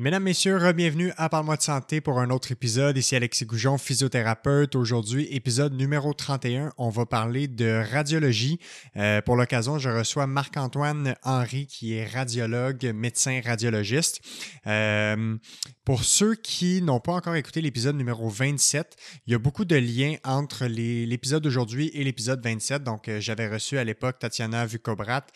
Mesdames, Messieurs, bienvenue à Parle-moi de santé pour un autre épisode. Ici Alexis Goujon, physiothérapeute. Aujourd'hui, épisode numéro 31, on va parler de radiologie. Euh, pour l'occasion, je reçois Marc-Antoine Henry, qui est radiologue, médecin radiologiste. Euh, pour ceux qui n'ont pas encore écouté l'épisode numéro 27, il y a beaucoup de liens entre l'épisode d'aujourd'hui et l'épisode 27. Donc, euh, j'avais reçu à l'époque Tatiana Vucobrat,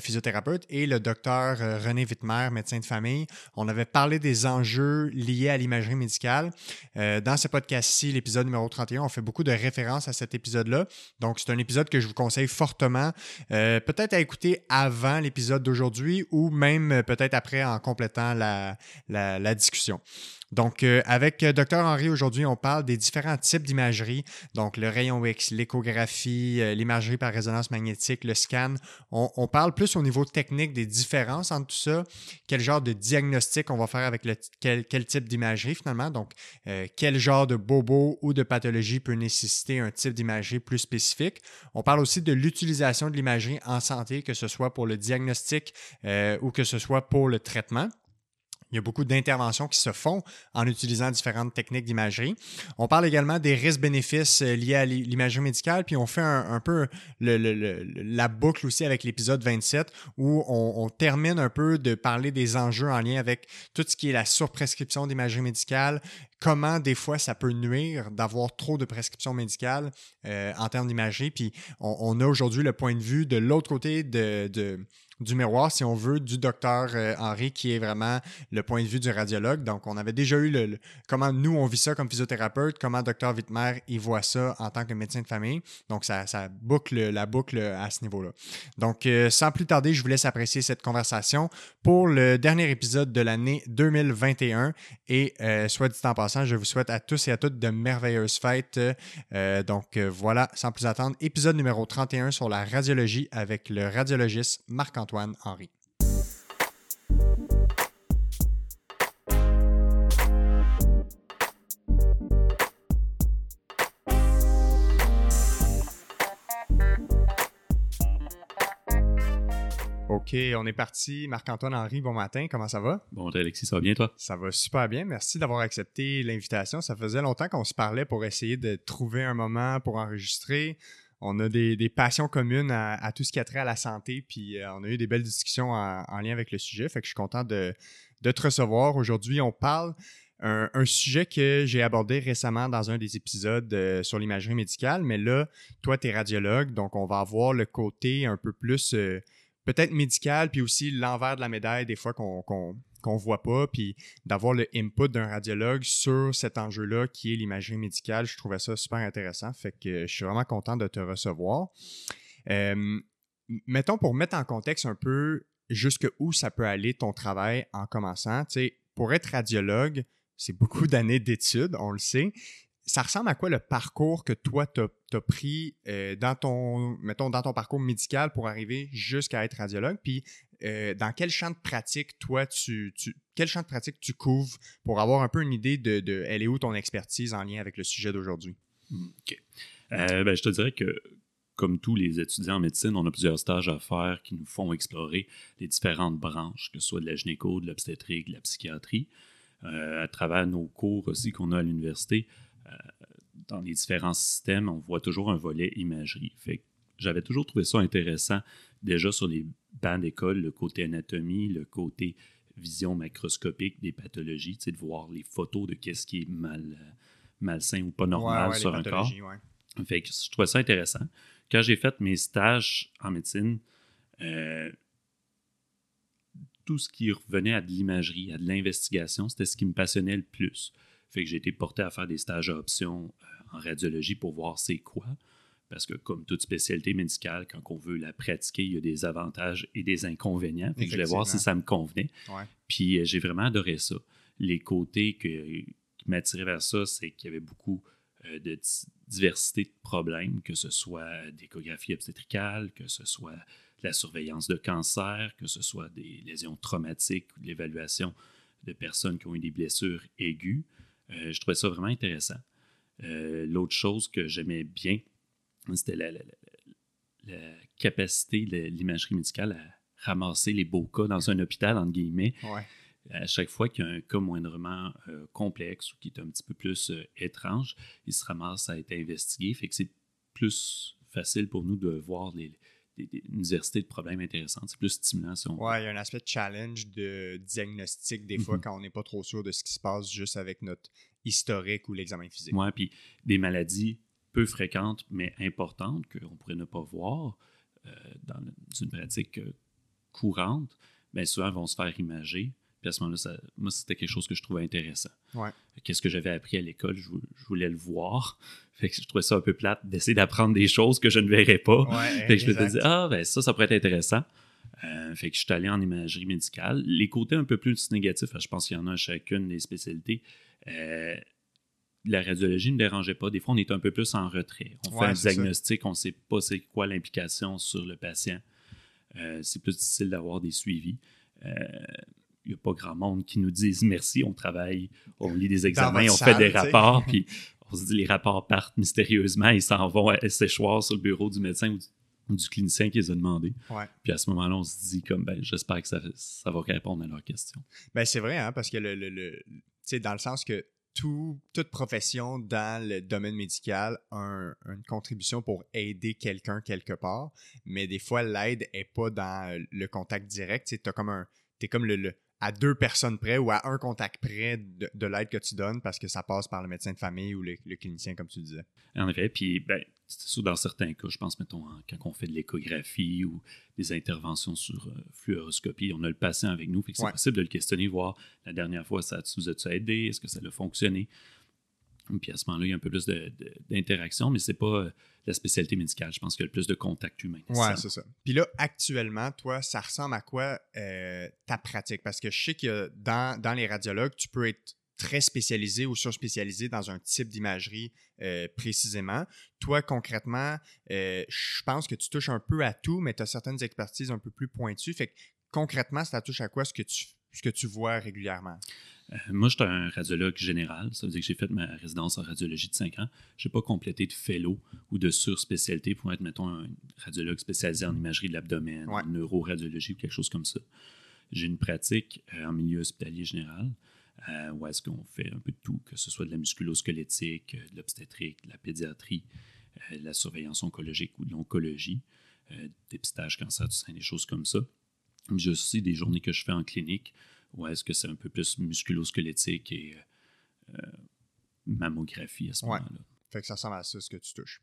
physiothérapeute, et le docteur René Wittmer, médecin de famille. On avait parlé parler des enjeux liés à l'imagerie médicale. Euh, dans ce podcast-ci, l'épisode numéro 31, on fait beaucoup de références à cet épisode-là. Donc, c'est un épisode que je vous conseille fortement, euh, peut-être à écouter avant l'épisode d'aujourd'hui ou même euh, peut-être après en complétant la, la discussion. Donc, euh, avec euh, Dr Henry, aujourd'hui, on parle des différents types d'imagerie. Donc, le rayon X, l'échographie, euh, l'imagerie par résonance magnétique, le scan. On, parle plus au niveau technique des différences entre tout ça. Quel genre de diagnostic on va faire avec le, quel, type d'imagerie finalement? Donc, quel genre de bobo ou de pathologie peut nécessiter un type d'imagerie plus spécifique? On parle aussi de l'utilisation de l'imagerie en santé, que ce soit pour le diagnostic ou que ce soit pour le traitement. Il y a beaucoup d'interventions qui se font en utilisant différentes techniques d'imagerie. On parle également des risques-bénéfices euh, liés à l'imagerie médicale, puis on fait un, peu la boucle aussi avec l'épisode 27 où on, termine un peu de parler des enjeux en lien avec tout ce qui est la surprescription d'imagerie médicale, comment des fois ça peut nuire d'avoir trop de prescriptions médicales euh, en termes d'imagerie. Puis on, a aujourd'hui le point de vue de l'autre côté de du miroir, si on veut, du docteur euh, Henri, qui est vraiment le point de vue du radiologue. Donc, on avait déjà eu le, comment nous, on vit ça comme physiothérapeute, comment docteur Wittmer, il voit ça en tant que médecin de famille. Donc, ça, ça boucle la boucle à ce niveau-là. Donc, euh, sans plus tarder, je vous laisse apprécier cette conversation pour le dernier épisode de l'année 2021. Et euh, soit dit en passant, je vous souhaite à tous et à toutes de merveilleuses fêtes. donc, voilà, sans plus attendre, épisode numéro 31 sur la radiologie avec le radiologiste Marc-Antoine Antoine Henry. OK, on est parti. Marc-Antoine Henry, bon matin, comment ça va? Bon, Alexis, ça va bien toi? Ça va super bien. Merci d'avoir accepté l'invitation. Ça faisait longtemps qu'on se parlait pour essayer de trouver un moment pour enregistrer on a des, passions communes à, tout ce qui a trait à la santé, puis euh, on a eu des belles discussions en, lien avec le sujet. Fait que je suis content de, te recevoir. Aujourd'hui, on parle un, sujet que j'ai abordé récemment dans un des épisodes euh, sur l'imagerie médicale, mais là, toi, tu es radiologue, donc on va avoir le côté un peu plus euh, peut-être médical, puis aussi l'envers de la médaille des fois qu'on qu'on voit pas, puis d'avoir le input d'un radiologue sur cet enjeu-là qui est l'imagerie médicale, je trouvais ça super intéressant. Fait que je suis vraiment content de te recevoir. Euh, mettons, pour mettre en contexte un peu jusque où ça peut aller ton travail en commençant, tu sais, pour être radiologue, c'est beaucoup d'années d'études, on le sait ça ressemble à quoi le parcours que toi, tu as, pris euh, dans ton, mettons, dans ton parcours médical pour arriver jusqu'à être radiologue? Puis, euh, dans quel champ de pratique, toi, tu, quel champ de pratique tu couvres pour avoir un peu une idée de, de elle est où ton expertise en lien avec le sujet d'aujourd'hui? Hmm, OK. Euh, ben, je te dirais que, comme tous les étudiants en médecine, on a plusieurs stages à faire qui nous font explorer les différentes branches, que ce soit de la gynéco, de l'obstétrique, de la psychiatrie. à travers nos cours aussi qu'on a à l'université, euh, dans les différents systèmes, on voit toujours un volet imagerie. J'avais toujours trouvé ça intéressant, déjà sur les bancs d'école, le côté anatomie, le côté vision macroscopique des pathologies, de voir les photos de qu'est-ce qui est mal, malsain ou pas normal sur un corps. Fait que je trouvais ça intéressant. Quand j'ai fait mes stages en médecine, euh, tout ce qui revenait à de l'imagerie, à de l'investigation, c'était ce qui me passionnait le plus. Fait que j'ai été porté à faire des stages à option euh, en radiologie pour voir c'est quoi. Parce que comme toute spécialité médicale, quand on veut la pratiquer, il y a des avantages et des inconvénients. Je voulais voir si ça me convenait. Puis euh, j'ai vraiment adoré ça. Les côtés qui m'attiraient vers ça, c'est qu'il y avait beaucoup euh, de diversité de problèmes, que ce soit d'échographie obstétricale, que ce soit la surveillance de cancer, que ce soit des lésions traumatiques ou de l'évaluation de personnes qui ont eu des blessures aiguës. Euh, je trouvais ça vraiment intéressant. Euh, l'autre chose que j'aimais bien, c'était la, capacité de l'imagerie médicale à ramasser les beaux cas dans un hôpital, entre guillemets. À chaque fois qu'il y a un cas moindrement euh, complexe ou qui est un petit peu plus euh, étrange, il se ramasse à être investigué. Fait que c'est plus facile pour nous de voir les, une diversité de problèmes intéressants. C'est plus stimulant. Si Ouais, il y a un aspect de challenge de diagnostic des fois mhm. quand on n'est pas trop sûr de ce qui se passe juste avec notre historique ou l'examen physique. Oui, puis des maladies peu fréquentes mais importantes qu'on pourrait ne pas voir euh, dans une pratique euh, courante, bien souvent vont se faire imager. Puis à ce moment-là, moi, c'était quelque chose que je trouvais intéressant. Ouais. Qu'est-ce que j'avais appris à l'école, je, voulais le voir. Fait que je trouvais ça un peu plate d'essayer d'apprendre des choses que je ne verrais pas. fait que je me disais, ah, ben ça, ça pourrait être intéressant. Euh, fait que je suis allé en imagerie médicale. Les côtés un peu plus négatifs, je pense qu'il y en a à chacune des spécialités. Euh, la radiologie ne me dérangeait pas. Des fois, on est un peu plus en retrait. On fait un diagnostic, on ne sait pas c'est quoi l'implication sur le patient. Euh, c'est plus difficile d'avoir des suivis il n'y a pas grand monde qui nous dise merci, on travaille, on lit des examens, on fait des rapports, puis on se dit les rapports partent mystérieusement, ils s'en vont à séchoir sur le bureau du médecin ou du, clinicien qui les a demandés. Puis à ce moment-là, on se dit comme ben j'espère que ça, ça, va répondre à leurs questions. Ben c'est vrai, hein, parce que le, le, dans le sens que tout, toute profession dans le domaine médical a une contribution pour aider quelqu'un quelque part, mais des fois, l'aide n'est pas dans le contact direct. Tu comme un. Es comme le, à deux personnes près ou à un contact près de, l'aide que tu donnes parce que ça passe par le médecin de famille ou le, clinicien, comme tu disais. En effet, puis ben, dans certains cas, je pense, mettons, quand on fait de l'échographie ou des interventions sur euh, fluoroscopie, on a le patient avec nous, c'est possible de le questionner, voir la dernière fois, ça vous a-tu aidé, est-ce que ça a fonctionné? Puis à ce moment-là, il y a un peu plus d'interaction, mais ce n'est pas euh, la spécialité médicale. Je pense qu'il y a le plus de contact humain. Oui, c'est ça. Puis là, actuellement, toi, ça ressemble à quoi euh, ta pratique? Parce que je sais que dans, dans, les radiologues, tu peux être très spécialisé ou surspécialisé dans un type d'imagerie euh, précisément. Toi, concrètement, je pense que tu touches un peu à tout, mais tu as certaines expertises un peu plus pointues. Fait que concrètement, ça touche à quoi ce que tu, ce que tu vois régulièrement? Euh, moi, je suis un radiologue général. Ça veut dire que j'ai fait ma résidence en radiologie de 5 ans. Je n'ai pas complété de fellow ou de surspécialité pour être, mettons, un radiologue spécialisé en imagerie de l'abdomen, en neuroradiologie ou quelque chose comme ça. J'ai une pratique euh, en milieu hospitalier général euh, où est-ce qu'on fait un peu de tout, que ce soit de la musculosquelettique, de l'obstétrique, de la pédiatrie, de la surveillance oncologique ou de l'oncologie, dépistage cancer du sein, des choses comme ça. J'ai aussi des journées que je fais en clinique ou est-ce que c'est un peu plus musculo-squelettique et euh, mammographie à ce moment-là? Fait que ça ressemble à ça ce que tu touches.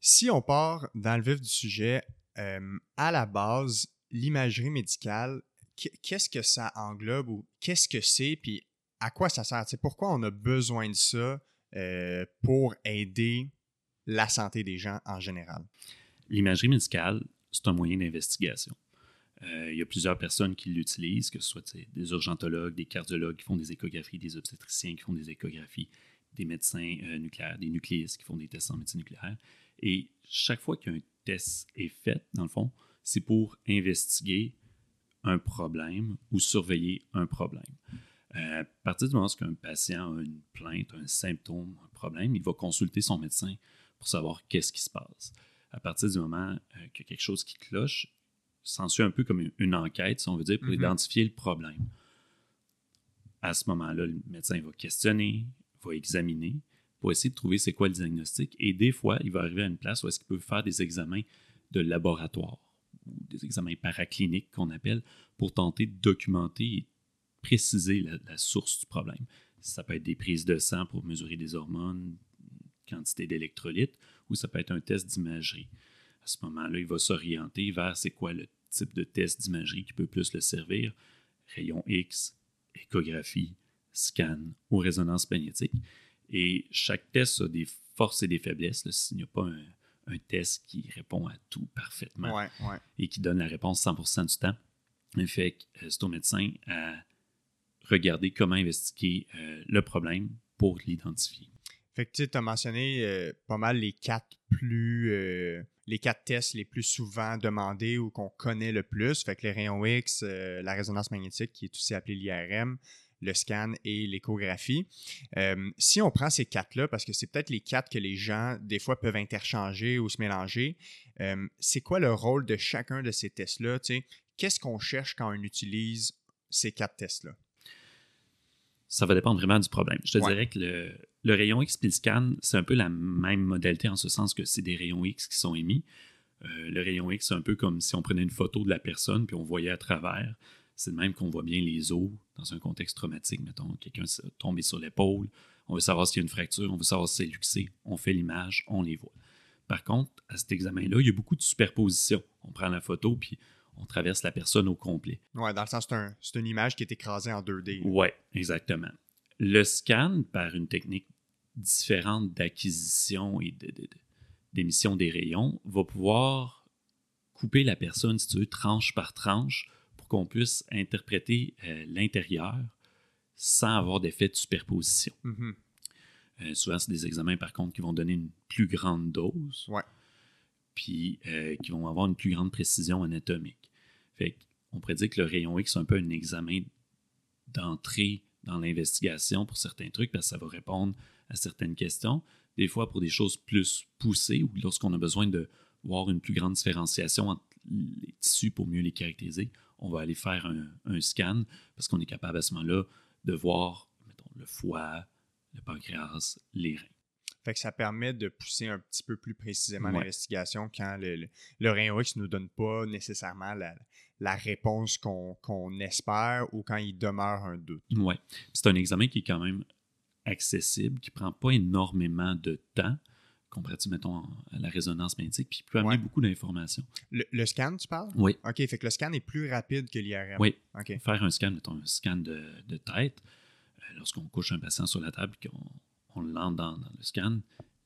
Si on part dans le vif du sujet, euh, à la base, l'imagerie médicale, qu'est-ce que ça englobe ou qu'est-ce que c'est, puis à quoi ça sert? pourquoi on a besoin de ça euh, pour aider la santé des gens en général? L'imagerie médicale, c'est un moyen d'investigation. Euh, il y a plusieurs personnes qui l'utilisent, que ce soit des urgentologues, des cardiologues qui font des échographies, des obstétriciens qui font des échographies, des médecins euh, nucléaires, des nucléistes qui font des tests en médecine nucléaire. Et chaque fois qu'un test est fait, dans le fond, c'est pour investiguer un problème ou surveiller un problème. Euh, à partir du moment où un patient a une plainte, un symptôme, un problème, il va consulter son médecin pour savoir qu'est-ce qui se passe. À partir du moment qu'il y a quelque chose qui cloche, s'ensuit un peu comme une, enquête, si on veut dire, pour mhm. identifier le problème. À ce moment-là, le médecin va questionner, va examiner pour essayer de trouver c'est quoi le diagnostic. Et des fois, il va arriver à une place où est-ce qu'il peut faire des examens de laboratoire ou des examens paracliniques qu'on appelle pour tenter de documenter et préciser la, source du problème. Ça peut être des prises de sang pour mesurer des hormones, quantité d'électrolytes, ou ça peut être un test d'imagerie. À ce moment-là, il va s'orienter vers c'est quoi le type de test d'imagerie qui peut plus le servir, rayon X, échographie, scan ou résonance magnétique. Et chaque test a des forces et des faiblesses. N'y a pas un, test qui répond à tout parfaitement et qui donne la réponse 100% du temps, fait que euh, c'est au médecin à regarder comment investiguer euh, le problème pour l'identifier. Fait que tu as mentionné euh, pas mal les quatre plus euh, les quatre tests les plus souvent demandés ou qu'on connaît le plus. Fait que les rayons X, la résonance magnétique, qui est aussi appelée l'IRM, le scan et l'échographie. si on prend ces quatre-là, parce que c'est peut-être les quatre que les gens, des fois, peuvent interchanger ou se mélanger, c'est quoi le rôle de chacun de ces tests-là? Qu'est-ce qu'on cherche quand on utilise ces quatre tests-là? Ça va dépendre vraiment du problème. Je te Ouais. dirais que le, le rayon X puis le scan, c'est un peu la même modalité en ce sens que c'est des rayons X qui sont émis. Euh, le rayon X, c'est un peu comme si on prenait une photo de la personne puis on voyait à travers. C'est de même qu'on voit bien les os dans un contexte traumatique. Mettons, quelqu'un s'est tombé sur l'épaule, on veut savoir s'il y a une fracture, on veut savoir si c'est luxé, on fait l'image, on les voit. Par contre, à cet examen-là, il y a beaucoup de superposition. On prend la photo puis on traverse la personne au complet. Ouais, dans le sens, c'est un- c'est une image qui est écrasée en 2D. là. Ouais, exactement. Le scan, par une technique différente d'acquisition et d'émission des rayons, va pouvoir couper la personne, si tu veux, tranche par tranche, pour qu'on puisse interpréter euh, l'intérieur sans avoir d'effet de superposition. Mhm. Euh, souvent, c'est des examens, par contre, qui vont donner une plus grande dose. Ouais. Puis euh, qui vont avoir une plus grande précision anatomique. Fait on pourrait dire que le rayon X, c'est un peu un examen d'entrée dans l'investigation pour certains trucs, parce que ça va répondre à certaines questions. Des fois, pour des choses plus poussées, ou lorsqu'on a besoin de voir une plus grande différenciation entre les tissus pour mieux les caractériser, on va aller faire un, un scan, parce qu'on est capable à ce moment-là de voir, mettons, le foie, le pancréas, les reins. Fait que ça permet de pousser un petit peu plus précisément Ouais. l'investigation quand le, le, le rayon X ne nous donne pas nécessairement la, la réponse qu'on espère ou quand il demeure un doute. Oui. C'est un examen qui est quand même accessible, qui prend pas énormément de temps, comparativement, mettons, à la résonance magnétique, puis qui peut amener Ouais. beaucoup d'informations. Le, le scan, tu parles? Oui. OK, fait que le scan est plus rapide que l'IRM. Oui. OK. Faire un scan, mettons, un scan de, de tête, euh, lorsqu'on couche un patient sur la table et qu'on on le lance dans, dans le scan,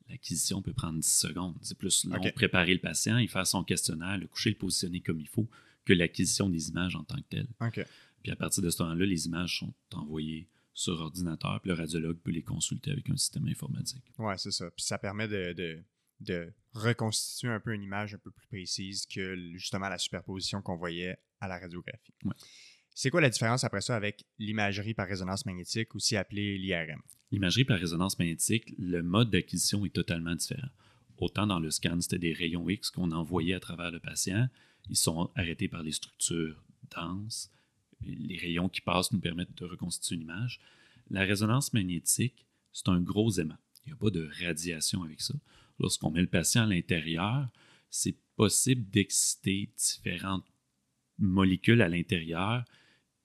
l'acquisition peut prendre 10 secondes. C'est plus long OK. préparer le patient, il faire son questionnaire, le coucher, le positionner comme il faut, que l'acquisition des images en tant que telle. OK. Puis à partir de ce moment-là, les images sont envoyées sur ordinateur, puis le radiologue peut les consulter avec un système informatique. Ouais, c'est ça. Puis ça permet de, de, de reconstituer un peu une image un peu plus précise que justement la superposition qu'on voyait à la radiographie. Ouais. C'est quoi la différence après ça avec l'imagerie par résonance magnétique, aussi appelée l'IRM? L'imagerie par résonance magnétique, le mode d'acquisition est totalement différent. Autant dans le scan, c'était des rayons X qu'on envoyait à travers le patient. Ils sont arrêtés par les structures denses. Les rayons qui passent nous permettent de reconstituer une image. La résonance magnétique, c'est un gros aimant. Il n'y a pas de radiation avec ça. Lorsqu'on met le patient à l'intérieur, c'est possible d'exciter différentes molécules à l'intérieur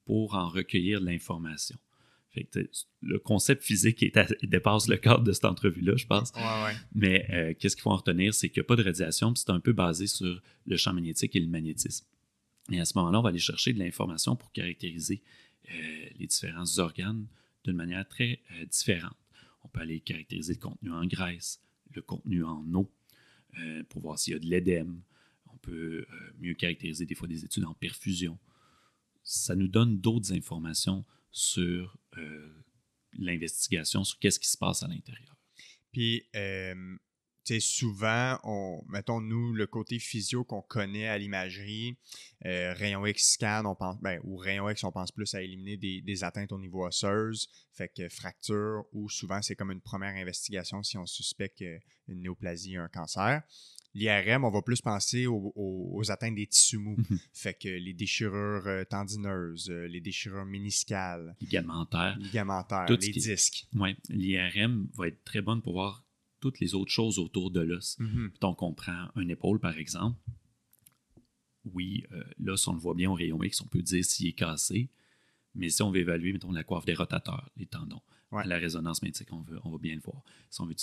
pour en recueillir de l'information. Le concept physique est à- dépasse le cadre de cette entrevue-là, je pense. Ouais, ouais. Mais euh, qu'est-ce qu'il faut en retenir, c'est qu'il n'y a pas de radiation, puis c'est un peu basé sur le champ magnétique et le magnétisme. Et à ce moment-là, on va aller chercher de l'information pour caractériser euh, les différents organes d'une manière très euh, différente. On peut aller caractériser le contenu en graisse, le contenu en eau, euh, pour voir s'il y a de l'édème. On peut mieux caractériser des fois des études en perfusion. Ça nous donne d'autres informations sur l'investigation, sur qu'est-ce qui se passe à l'intérieur. Puis, sais, souvent, on, mettons, nous, le côté physio qu'on connaît à l'imagerie, euh, rayon X scan, on pense, ben, ou rayon X, on pense plus à éliminer des, des atteintes au niveau osseuse, fait que fracture, ou souvent, c'est comme une première investigation si on suspecte une néoplasie, un cancer. L'IRM, on va plus penser aux, aux- aux atteintes des tissus mous, Mhm. fait que les déchirures euh, tendineuses, euh, les déchirures méniscales, Ligamentaire. ligamentaires, Tout ce les disques. Oui, l'IRM va être très bonne pour voir toutes les autres choses autour de l'os. Mhm. Donc, on prend une épaule, par exemple. Oui, euh, l'os, on le voit bien au rayon X, on peut dire s'il est cassé. Mais si on veut évaluer, mettons, la coiffe des rotateurs, les tendons, Ouais. à la résonance magnétique, on, veut, on va bien le voir. Si on veut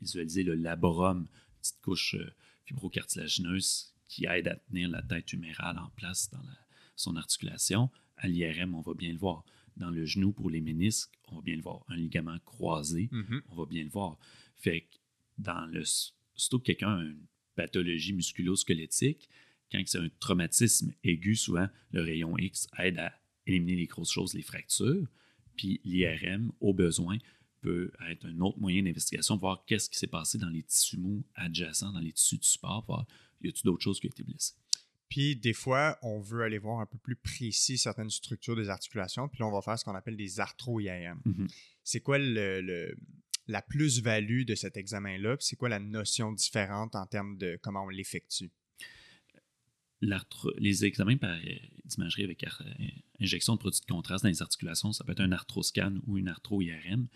visualiser le labrum, petite couche euh, fibrocartilagineuse qui aide à tenir la tête humérale en place dans la- son articulation, à l'IRM, on va bien le voir. Dans le genou, pour les ménisques, on va bien le voir. Un ligament croisé, Mhm. on va bien le voir. Fait que dans le. Surtout que quelqu'un a une pathologie musculo-squelettique, quand c'est un traumatisme aigu, souvent, le rayon X aide à éliminer les grosses choses, les fractures. Puis l'IRM, au besoin, peut être un autre moyen d'investigation, voir qu'est-ce qui s'est passé dans les tissus mous adjacents, dans les tissus de support, voir y a-t-il d'autres choses qui ont été blessées. Puis des fois, on veut aller voir un peu plus précis certaines structures des articulations, puis là, on va faire ce qu'on appelle des arthro-IAM. Mhm. C'est quoi le, le- la plus-value de cet examen-là, c'est quoi la notion différente en termes de comment on l'effectue? les examens d'imagerie avec injection de produits de contraste dans les articulations, ça peut être un arthroscan ou une arthro-IRM.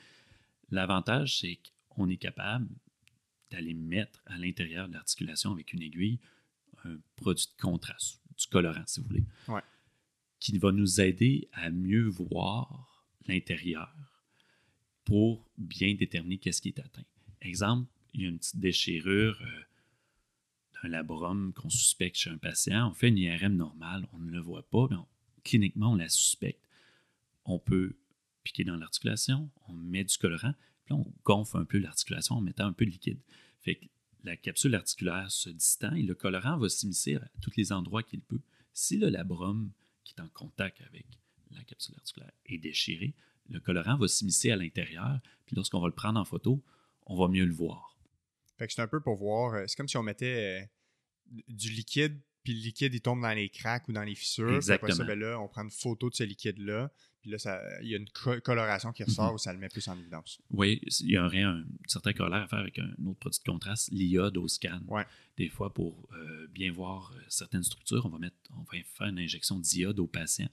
L'avantage, c'est qu'on est capable d'aller mettre à l'intérieur de l'articulation avec une aiguille un produit de contraste, du colorant, si vous voulez, qui va nous aider à mieux voir l'intérieur pour bien déterminer qu'est-ce qui est atteint. Exemple, il y a une petite déchirure euh, d'un labrum qu'on suspecte chez un patient. On fait une IRM normale, on ne le voit pas, mais cliniquement, on la suspecte. On peut piquer dans l'articulation, on met du colorant, puis on gonfle un peu l'articulation en mettant un peu de liquide. Fait que la capsule articulaire se distend et le colorant va s'immiscer à tous les endroits qu'il peut. Si le labrum qui est en contact avec la capsule articulaire est déchiré, le colorant va s'immiscer à l'intérieur, puis lorsqu'on va le prendre en photo, on va mieux le voir. Fait que c'est un peu pour voir, euh, c'est comme si on mettait euh, du liquide, puis le liquide il tombe dans les cracks ou dans les fissures. Exactement. Après ça, ben là, on prend une photo de ce liquide-là, puis là, il y a une coloration qui ressort mhm. où ça le met plus en évidence. Oui, il y aurait un, certain corollaire à faire avec un autre produit de contraste, l'iode au scan. Des fois, pour euh, bien voir certaines structures, on va, mettre, on va faire une injection d'iode au patient.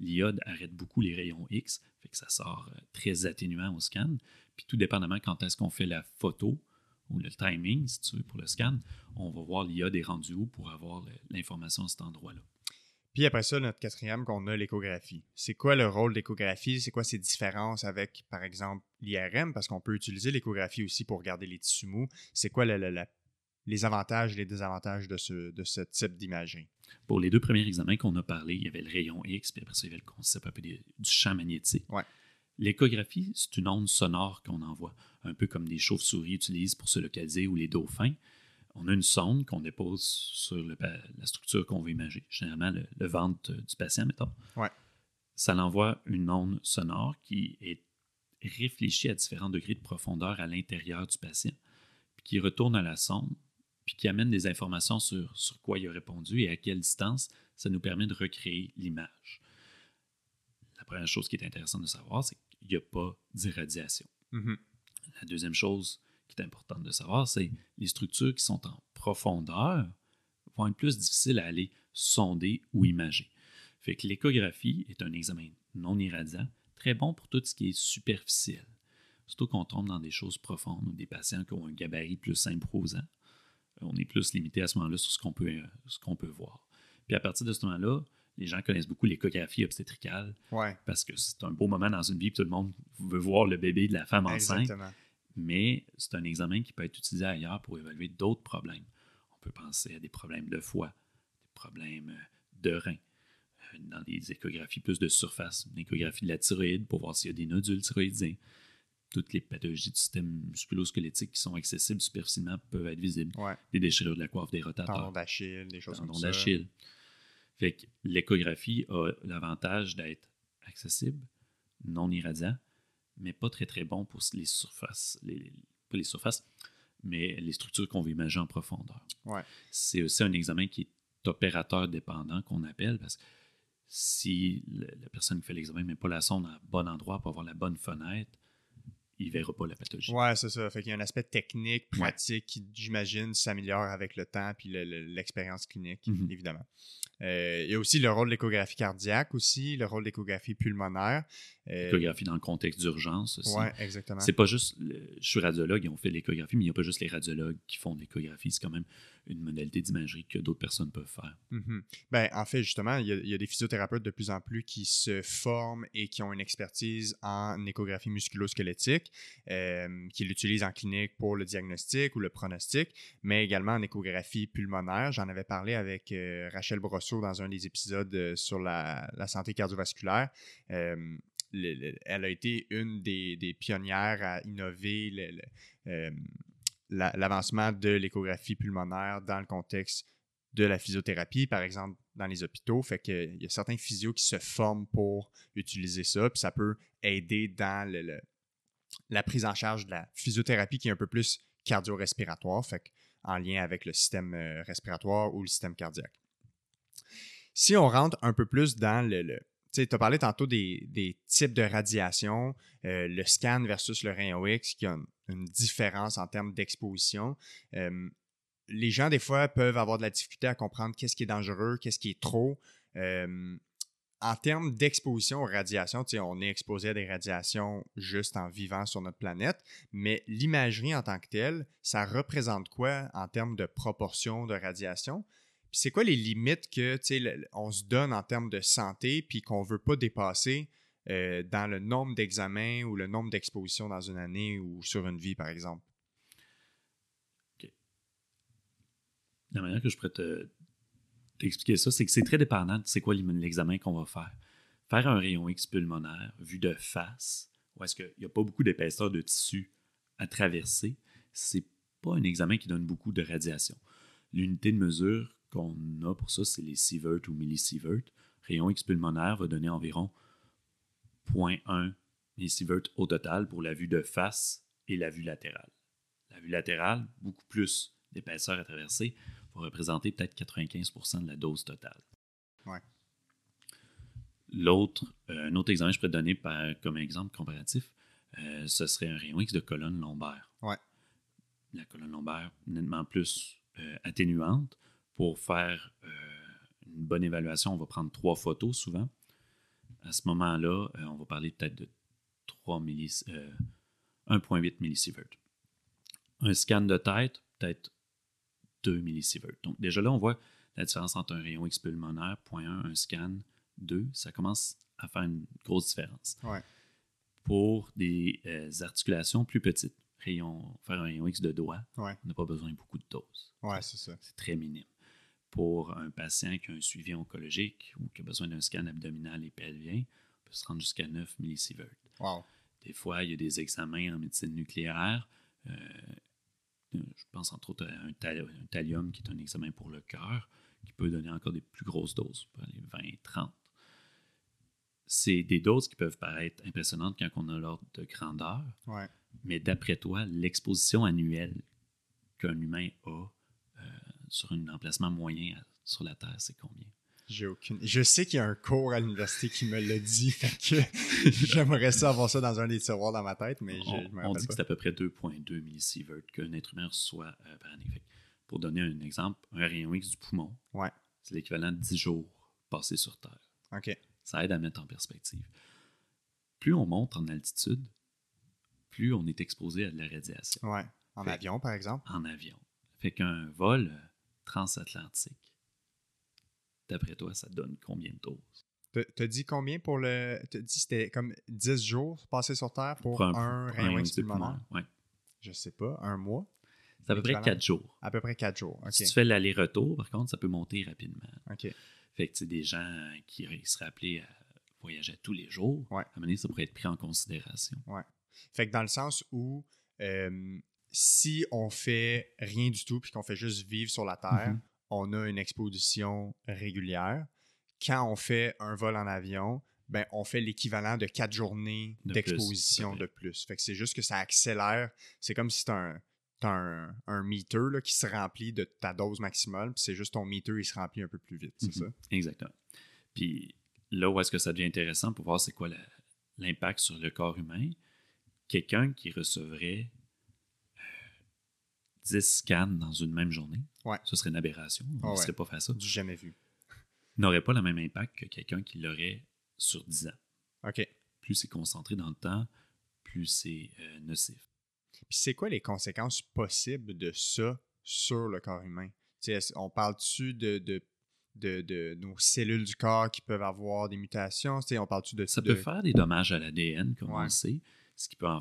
L'iode arrête beaucoup les rayons X, fait que ça sort très atténuant au scan. Puis tout dépendamment quand est-ce qu'on fait la photo ou le timing, si tu veux, pour le scan, on va voir l'IA des rendus où pour avoir l'information à cet endroit-là. Puis après ça, notre quatrième, qu'on a l'échographie. C'est quoi le rôle de l'échographie? C'est quoi ses différences avec, par exemple, l'IRM? Parce qu'on peut utiliser l'échographie aussi pour regarder les tissus mous. C'est quoi les avantages et les désavantages de ce, de ce type d'imagerie? Pour les deux premiers examens qu'on a parlé, il y avait le rayon X, puis après ça, il y avait le concept un peu du champ magnétique. Ouais. L'échographie, c'est une onde sonore qu'on envoie, un peu comme des chauves-souris utilisent pour se localiser ou les dauphins. On a une sonde qu'on dépose sur la structure qu'on veut imaginer, généralement le, ventre du patient, mettons. Ouais. Ça l'envoie une onde sonore qui est réfléchie à différents degrés de profondeur à l'intérieur du patient, puis qui retourne à la sonde, puis qui amène des informations sur, sur quoi il a répondu et à quelle distance. Ça nous permet de recréer l'image. La première chose qui est intéressante de savoir, c'est il n'y a pas d'irradiation. Mm-hmm. La deuxième chose qui est importante de savoir, c'est les structures qui sont en profondeur vont être plus difficiles à aller sonder ou imager. Fait que l'échographie est un examen non irradiant, très bon pour tout ce qui est superficiel. Surtout qu'on tombe dans des choses profondes ou des patients qui ont un gabarit plus imposant. On est plus limité à ce moment-là sur ce qu'on peut, ce qu'on peut voir. Puis à partir de ce moment-là, les gens connaissent beaucoup l'échographie obstétricale. Parce que c'est un beau moment dans une vie, tout le monde veut voir le bébé de la femme enceinte. Mais c'est un examen qui peut être utilisé ailleurs pour évaluer d'autres problèmes. On peut penser à des problèmes de foie, des problèmes euh, de rein, euh, dans des échographies plus de surface, une échographie de la thyroïde pour voir s'il y a des nodules thyroïdiens. Toutes les pathologies du système musculo-squelettique qui sont accessibles superficiellement peuvent être visibles. Des déchirures de la coiffe des rotateurs. Tendons d'Achille, des choses comme ça. d'Achille. Fait que l'échographie a l'avantage d'être accessible, non irradiant, mais pas très très bon pour les surfaces, les, pas les surfaces, mais les structures qu'on veut imaginer en profondeur. C'est aussi un examen qui est opérateur dépendant qu'on appelle parce que si la personne qui fait l'examen ne met pas la sonde à bon endroit pour avoir la bonne fenêtre, il ne verra pas la pathologie. Ouais, c'est ça. Fait qu'il y a un aspect technique, pratique qui, j'imagine, s'améliore avec le temps puis l'expérience clinique, mm-hmm. évidemment. Euh, il y a aussi le rôle de l'échographie cardiaque aussi, le rôle de l'échographie pulmonaire. Euh, l'échographie dans le contexte d'urgence aussi. Oui, exactement. C'est pas juste, je suis radiologue et on fait l'échographie, mais il n'y a pas juste les radiologues qui font l'échographie. C'est quand même une modalité d'imagerie que d'autres personnes peuvent faire. Mm-hmm. ben, en fait, justement, il y, a, des physiothérapeutes de plus en plus qui se forment et qui ont une expertise en échographie musculo-squelettique, euh, qui l'utilisent en clinique pour le diagnostic ou le pronostic, mais également en échographie pulmonaire. J'en avais parlé avec euh, Rachel Brosseau dans un des épisodes euh, sur la, santé cardiovasculaire. elle a été une des, pionnières à innover le, l'avancement de l'échographie pulmonaire dans le contexte de la physiothérapie, par exemple dans les hôpitaux. Fait qu'il y a certains physios qui se forment pour utiliser ça, puis ça peut aider dans la prise en charge de la physiothérapie qui est un peu plus cardio-respiratoire, en lien avec le système euh, respiratoire ou le système cardiaque. Si on rentre un peu plus dans le, tu as parlé tantôt des, types de radiation, euh, le scan versus le rayon X, qui a une, différence en termes d'exposition. Euh, les gens, des fois, peuvent avoir de la difficulté à comprendre qu'est-ce qui est dangereux, qu'est-ce qui est trop. Euh, en termes d'exposition aux radiations, on est exposé à des radiations juste en vivant sur notre planète, mais l'imagerie en tant que telle, ça représente quoi en termes de proportion de radiation? C'est quoi les limites que on se donne en termes de santé puis qu'on ne veut pas dépasser euh, dans le nombre d'examens ou le nombre d'expositions dans une année ou sur une vie, par exemple? La manière que je pourrais t'expliquer ça, c'est que c'est très dépendant de c'est quoi l'examen qu'on va faire. Faire un rayon X pulmonaire vu de face, où est-ce qu'il n'y a pas beaucoup d'épaisseur de tissu à traverser, c'est pas un examen qui donne beaucoup de radiation. L'unité de mesure qu'on a pour ça, c'est les sieverts ou millisieverts. Rayon X pulmonaire va donner environ 0.1 millisievert au total pour la vue de face et la vue latérale. La vue latérale, beaucoup plus d'épaisseur à traverser, va représenter peut-être 95% de la dose totale. L'autre, euh, un autre exemple que je pourrais donner par, comme exemple comparatif, euh, ce serait un rayon X de colonne lombaire. La colonne lombaire nettement plus euh, atténuante. Pour faire une bonne évaluation, on va prendre trois photos souvent. À ce moment-là, on va parler peut-être de 1,8 millisievert. Un scan de tête, peut-être 2 millisieverts. Donc déjà là, on voit la différence entre un rayon X pulmonaire, 0.1, un scan, 2. Ça commence à faire une grosse différence. Pour des euh, articulations plus petites, rayon, faire un rayon X de doigt, on n'a pas besoin de beaucoup de doses. Ouais, c'est ça. C'est très minime. Pour un patient qui a un suivi oncologique ou qui a besoin d'un scan abdominal et pelvien, on peut se rendre jusqu'à 9 millisieverts. Des fois, il y a des examens en médecine nucléaire. Euh, je pense entre autres à un, thallium qui est un examen pour le cœur, qui peut donner encore des plus grosses doses, peut aller 20, 30. C'est des doses qui peuvent paraître impressionnantes quand on a l'ordre de grandeur, mais d'après toi, l'exposition annuelle qu'un humain a sur un emplacement moyen sur la Terre, c'est combien? J'ai aucune. Je sais qu'il y a un cours à l'université qui me l'a dit, fait que j'aimerais ça avoir ça dans un des tiroirs dans ma tête, mais je, on, on dit que c'est à peu près 2,2 millisieverts qu'un être humain reçoit euh, par année. pour donner un exemple, un rayon X du poumon, ouais. c'est l'équivalent de 10 jours passés sur Terre. OK. Ça aide à mettre en perspective. Plus on monte en altitude, plus on est exposé à de la radiation. Ouais. En avion, par exemple. En avion. Fait qu'un vol transatlantique D'après toi, ça donne combien de doses? T'as dit combien pour le. T'as dit c'était comme 10 jours passés sur Terre pour, un, rayon X pulmonaire? Ouais. Je sais pas, un mois? C'est à peu près 4 jours. À peu près 4 jours. Si tu fais l'aller-retour, par contre, ça peut monter rapidement. OK. Fait que c'est des gens qui seraient appelés à voyager tous les jours. Ouais. À un moment donné, ça pourrait être pris en considération. Ouais. Fait que dans le sens où euh, si on fait rien du tout puis qu'on fait juste vivre sur la Terre, mm-hmm on a une exposition régulière. Quand on fait un vol en avion, ben, on fait l'équivalent de quatre journées d'exposition de, plus. Fait que c'est juste que ça accélère. C'est comme si tu un, un, un meter qui se remplit de ta dose maximale, puis c'est juste ton meter, il se remplit un peu plus vite, c'est mhm. ça? Exactement. Puis là où est-ce que ça devient intéressant pour voir c'est quoi l'impact sur le corps humain, quelqu'un qui recevrait 10 scans dans une même journée, ce serait une aberration. On ne serait pas faire ça. Du jamais vu. N'aurait pas le même impact que quelqu'un qui l'aurait sur 10 ans. OK. Plus c'est concentré dans le temps, plus c'est euh, nocif. Puis c'est quoi les conséquences possibles de ça sur le corps humain? on parle-tu de, de, de, nos cellules du corps qui peuvent avoir des mutations? on parle-tu de ça? peut faire des dommages à l'ADN, comme on sait, ce qui peut en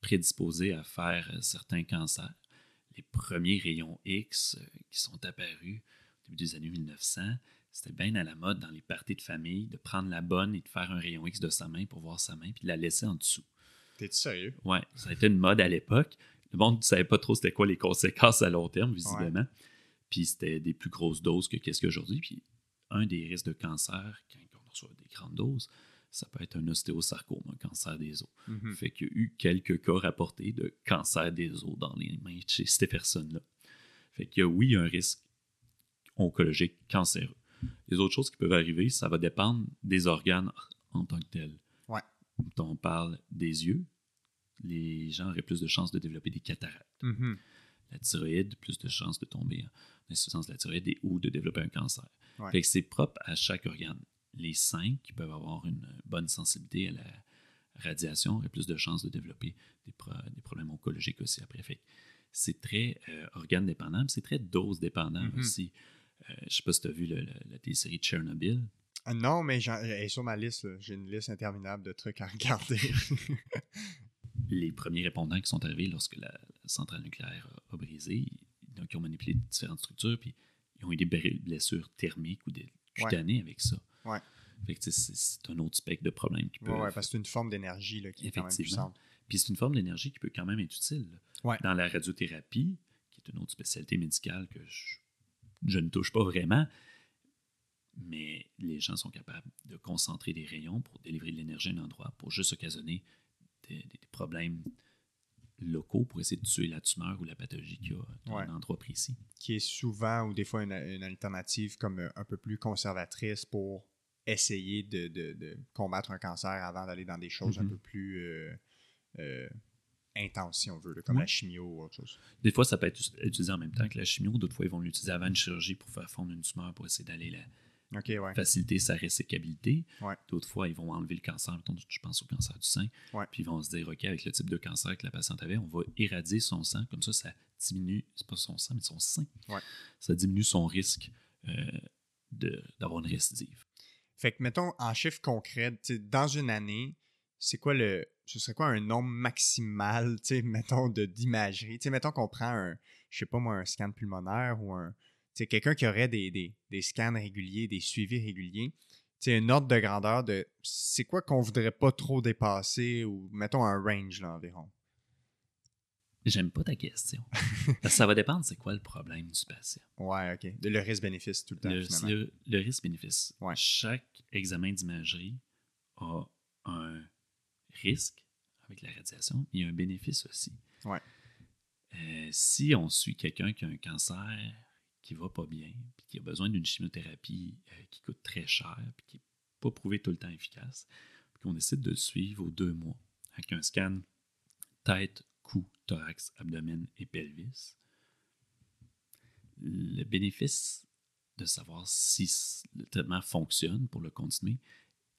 prédisposer à faire euh, certains cancers les premiers rayons X euh, qui sont apparus au début des années 1900, c'était bien à la mode dans les parties de famille de prendre la bonne et de faire un rayon X de sa main pour voir sa main puis de la laisser en dessous. T'es-tu sérieux? Ouais, ça a été une mode à l'époque. Le monde ne savait pas trop c'était quoi les conséquences à long terme, visiblement. Puis c'était des plus grosses doses que qu'est-ce qu'aujourd'hui. Puis un des risques de cancer, quand on reçoit des grandes doses, ça peut être un ostéosarcome, un cancer des os. Mm-hmm. Fait qu'il y a eu quelques cas rapportés de cancer des os dans les mains chez ces personnes-là. Fait qu'il y a, oui, un risque oncologique cancéreux. Les autres choses qui peuvent arriver, ça va dépendre des organes en tant que tels. Ouais. Quand on parle des yeux, les gens auraient plus de chances de développer des cataractes. Mm-hmm. la thyroïde, plus de chances de tomber en insuffisance de la thyroïde et, ou de développer un cancer. Ouais. Fait que c'est propre à chaque organe. Les seins qui peuvent avoir une bonne sensibilité à la radiation auraient plus de chances de développer des, pro- des problèmes oncologiques aussi après. C'est très euh, organe dépendant, c'est très dose dépendant Mhm. aussi. Euh, je sais pas si tu as vu le- le- la télésérie Tchernobyl. Ah, non, mais elle est sur ma liste. J'ai une liste interminable de trucs à regarder. les premiers répondants qui sont arrivés lorsque la, la centrale nucléaire a, a brisé, donc ils ont manipulé différentes structures, puis ils ont eu des blessures thermiques ou des cutanées avec ça. Ouais. Fait que c'est un autre spectre de problème qui peut. ouais, parce que c'est une forme d'énergie qui est quand même puissante. Puis c'est une forme d'énergie qui peut quand même être utile. Ouais. Dans la radiothérapie, qui est une autre spécialité médicale que je, je ne touche pas vraiment, mais les gens sont capables de concentrer des rayons pour délivrer de l'énergie à un endroit pour juste occasionner des, des- des problèmes locaux pour essayer de tuer la tumeur ou la pathologie qu'il y a dans Ouais. un endroit précis. Qui est souvent ou des fois une, une alternative comme euh, un peu plus conservatrice pour essayer de, de- de combattre un cancer avant d'aller dans des choses un Mhm. peu plus euh, euh, intenses, si on veut, là, comme Ouais. la chimio ou autre chose. Des fois, ça peut être utilisé en même temps que la chimio. D'autres fois, ils vont l'utiliser avant une chirurgie pour faire fondre une tumeur pour essayer d'aller la, OK, ouais. faciliter sa résécabilité. Ouais. D'autres fois, ils vont enlever le cancer. Je pense au cancer du sein. Ouais. Puis ils vont se dire, OK, avec le type de cancer que la patiente avait, on va irradier son sang. Comme ça, ça diminue, c'est pas son sang, mais son sein. Ça diminue son risque euh, d'avoir une récidive. Fait que, mettons, en tu sais, dans une année, c'est quoi le. Ce serait quoi un nombre maximal, mettons, d'imagerie? Mettons qu'on prend un, je sais pas moi, un scan pulmonaire ou un. Quelqu'un qui aurait des, des, scans réguliers, des suivis réguliers. Tu sais, une ordre de grandeur de. C'est quoi qu'on voudrait pas trop dépasser ou, mettons, un range, là, environ? J'aime pas ta question. Parce que ça va dépendre c'est quoi le problème du patient? Ouais, OK. Le risque-bénéfice tout le temps, Le, finalement. le- le risque-bénéfice. Ouais. Chaque examen d'imagerie a un risque avec la radiation, il y a un bénéfice aussi. Ouais. Euh, si on suit quelqu'un qui a un cancer qui va pas bien, puis qui a besoin d'une chimiothérapie euh, qui coûte très cher, puis qui n'est pas prouvé tout le temps efficace, puis qu'on décide de le suivre aux deux mois avec un scan tête, cou, thorax, abdomen et pelvis, le bénéfice de savoir si le traitement fonctionne pour le continuer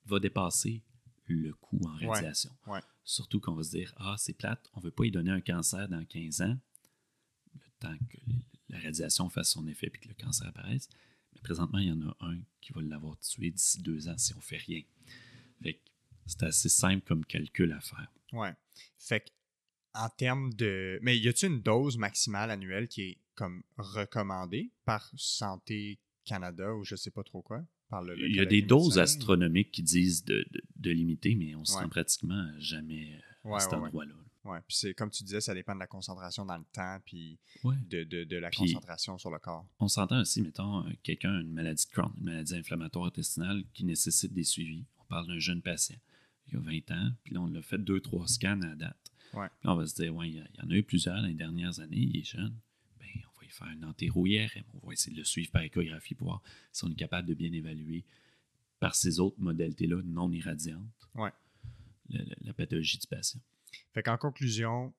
va dépasser le coût en radiation. ouais. Surtout qu'on va se dire Ah, c'est plate, on ne veut pas y donner un cancer dans 15 ans, le temps que la radiation fasse son effet et que le cancer apparaisse. Mais présentement, il y en a un qui va l'avoir tué d'ici deux ans si on fait rien. Fait que c'est assez simple comme calcul à faire. Ouais. Fait en termes de. Mais y a-t-il une dose maximale annuelle qui est comme recommandée par Santé Canada ou je sais pas trop quoi? Par le, le Il y a des doses astronomiques qui disent de, de- de limiter, mais on se Ouais. rend pratiquement jamais euh, Ouais, à cet ouais, endroit-là. Ouais. Puis c'est comme tu disais, ça dépend de la concentration dans le temps puis Ouais. de, de- de la Puis- concentration sur le corps. On s'entend aussi, mettons, euh, quelqu'un a une maladie de Crohn, une maladie inflammatoire intestinale qui nécessite des suivis. On parle d'un jeune patient. Il a 20 ans, puis là, on l'a fait deux, trois scans à date. Ouais. Puis là, on va se dire, il y, en a eu plusieurs dans les dernières années, il est jeune. Ben, on va y faire une entéro-IRM. On va essayer de le suivre par échographie pour voir si on est capable de bien évaluer par ces autres modalités-là non irradiantes Ouais. la pathologie du patient. Fait qu'en conclusion,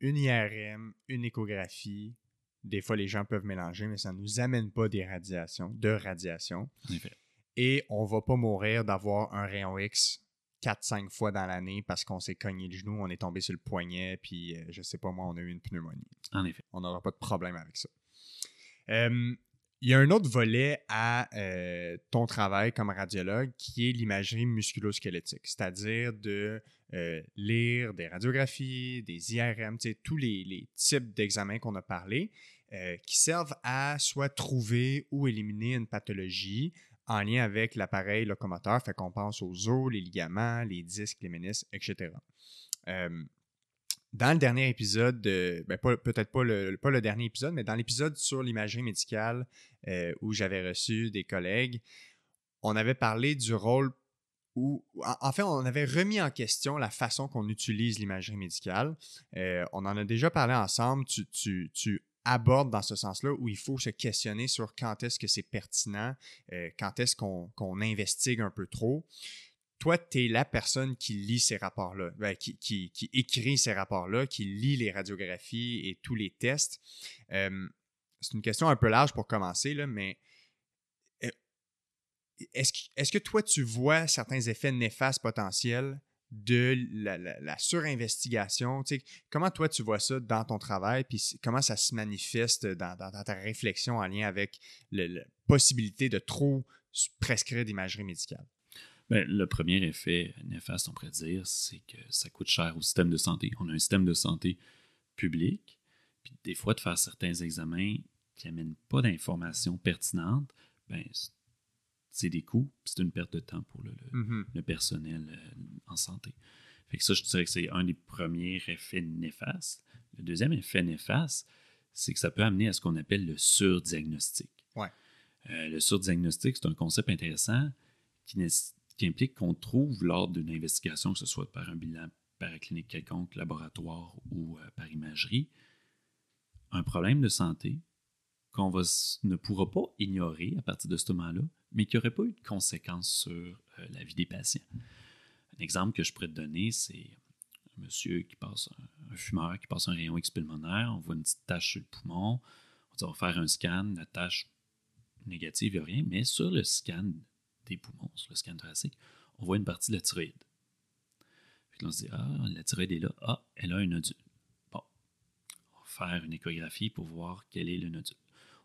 une IRM, une échographie, des fois les gens peuvent mélanger, mais ça ne nous amène pas des radiations, de radiation. En effet. Et on va pas mourir d'avoir un rayon X 4-5 fois dans l'année parce qu'on s'est cogné le genou, on est tombé sur le poignet, puis euh, je sais pas moi, on a eu une pneumonie. En effet. On n'aura pas de problème avec ça. Euh, Il y a un autre volet à euh, ton travail comme radiologue qui est l'imagerie musculosquelettique, c'est-à-dire de euh, lire des radiographies, des IRM, tous les, les types d'examens qu'on a parlé, euh, qui servent à soit trouver ou éliminer une pathologie en lien avec l'appareil locomoteur, fait qu'on pense aux os, les ligaments, les disques, les ménisques, etc. Euh, dans le dernier épisode, de- ben, peut-être pas le, dernier épisode, mais dans l'épisode sur l'imagerie médicale euh, où j'avais reçu des collègues, on avait parlé du rôle où, en, fait, on avait remis en question la façon qu'on utilise l'imagerie médicale. Euh, on en a déjà parlé ensemble. Tu, tu- tu abordes dans ce sens-là où il faut se questionner sur quand est-ce que c'est pertinent, euh, quand est-ce qu'on qu'on investigue un peu trop. toi, tu es la personne qui lit ces rapports-là, ben, qui, qui, écrit ces rapports-là, qui lit les radiographies et tous les tests. Euh, c'est une question un peu large pour commencer, là, mais euh, est-ce que, est que toi, tu vois certains effets néfastes potentiels de la, surinvestigation? Comment toi, tu vois ça dans ton travail, puis comment ça se manifeste dans, ta réflexion en lien avec la possibilité de trop prescrire d'imagerie médicale? Bien, le premier effet néfaste, on pourrait dire, c'est que ça coûte cher au système de santé. On a un système de santé public, puis des fois, de faire certains examens qui n'amènent pas d'informations pertinentes, ben, des coûts, c'est une perte de temps pour le, mm-hmm. personnel euh, en santé. Fait que ça, je dirais que c'est un des premiers effets néfastes. Le deuxième effet néfaste, c'est que ça peut amener à ce qu'on appelle le surdiagnostic. Ouais. Euh, le surdiagnostic, c'est un concept intéressant qui, qui implique qu'on trouve lors d'une investigation, que ce soit par un bilan paraclinique quelconque, laboratoire ou euh, par imagerie, un problème de santé qu'on ne pourra pas ignorer à partir de ce moment-là, mais qui n'aurait pas eu de conséquences sur euh, la vie des patients. Un exemple que je pourrais te donner, c'est un monsieur qui passe, un, fumeur qui passe un rayon expulmonaire, on voit une petite tache sur le poumon, on va faire un scan, la tache négative, il n'y a rien, mais sur le scan des poumons, sur le scan thoracique, on voit une partie de la thyroïde. Puis là, on se dit, ah, la thyroïde est là, ah, elle a un nodule. Bon, on va faire une échographie pour voir quel est le nodule.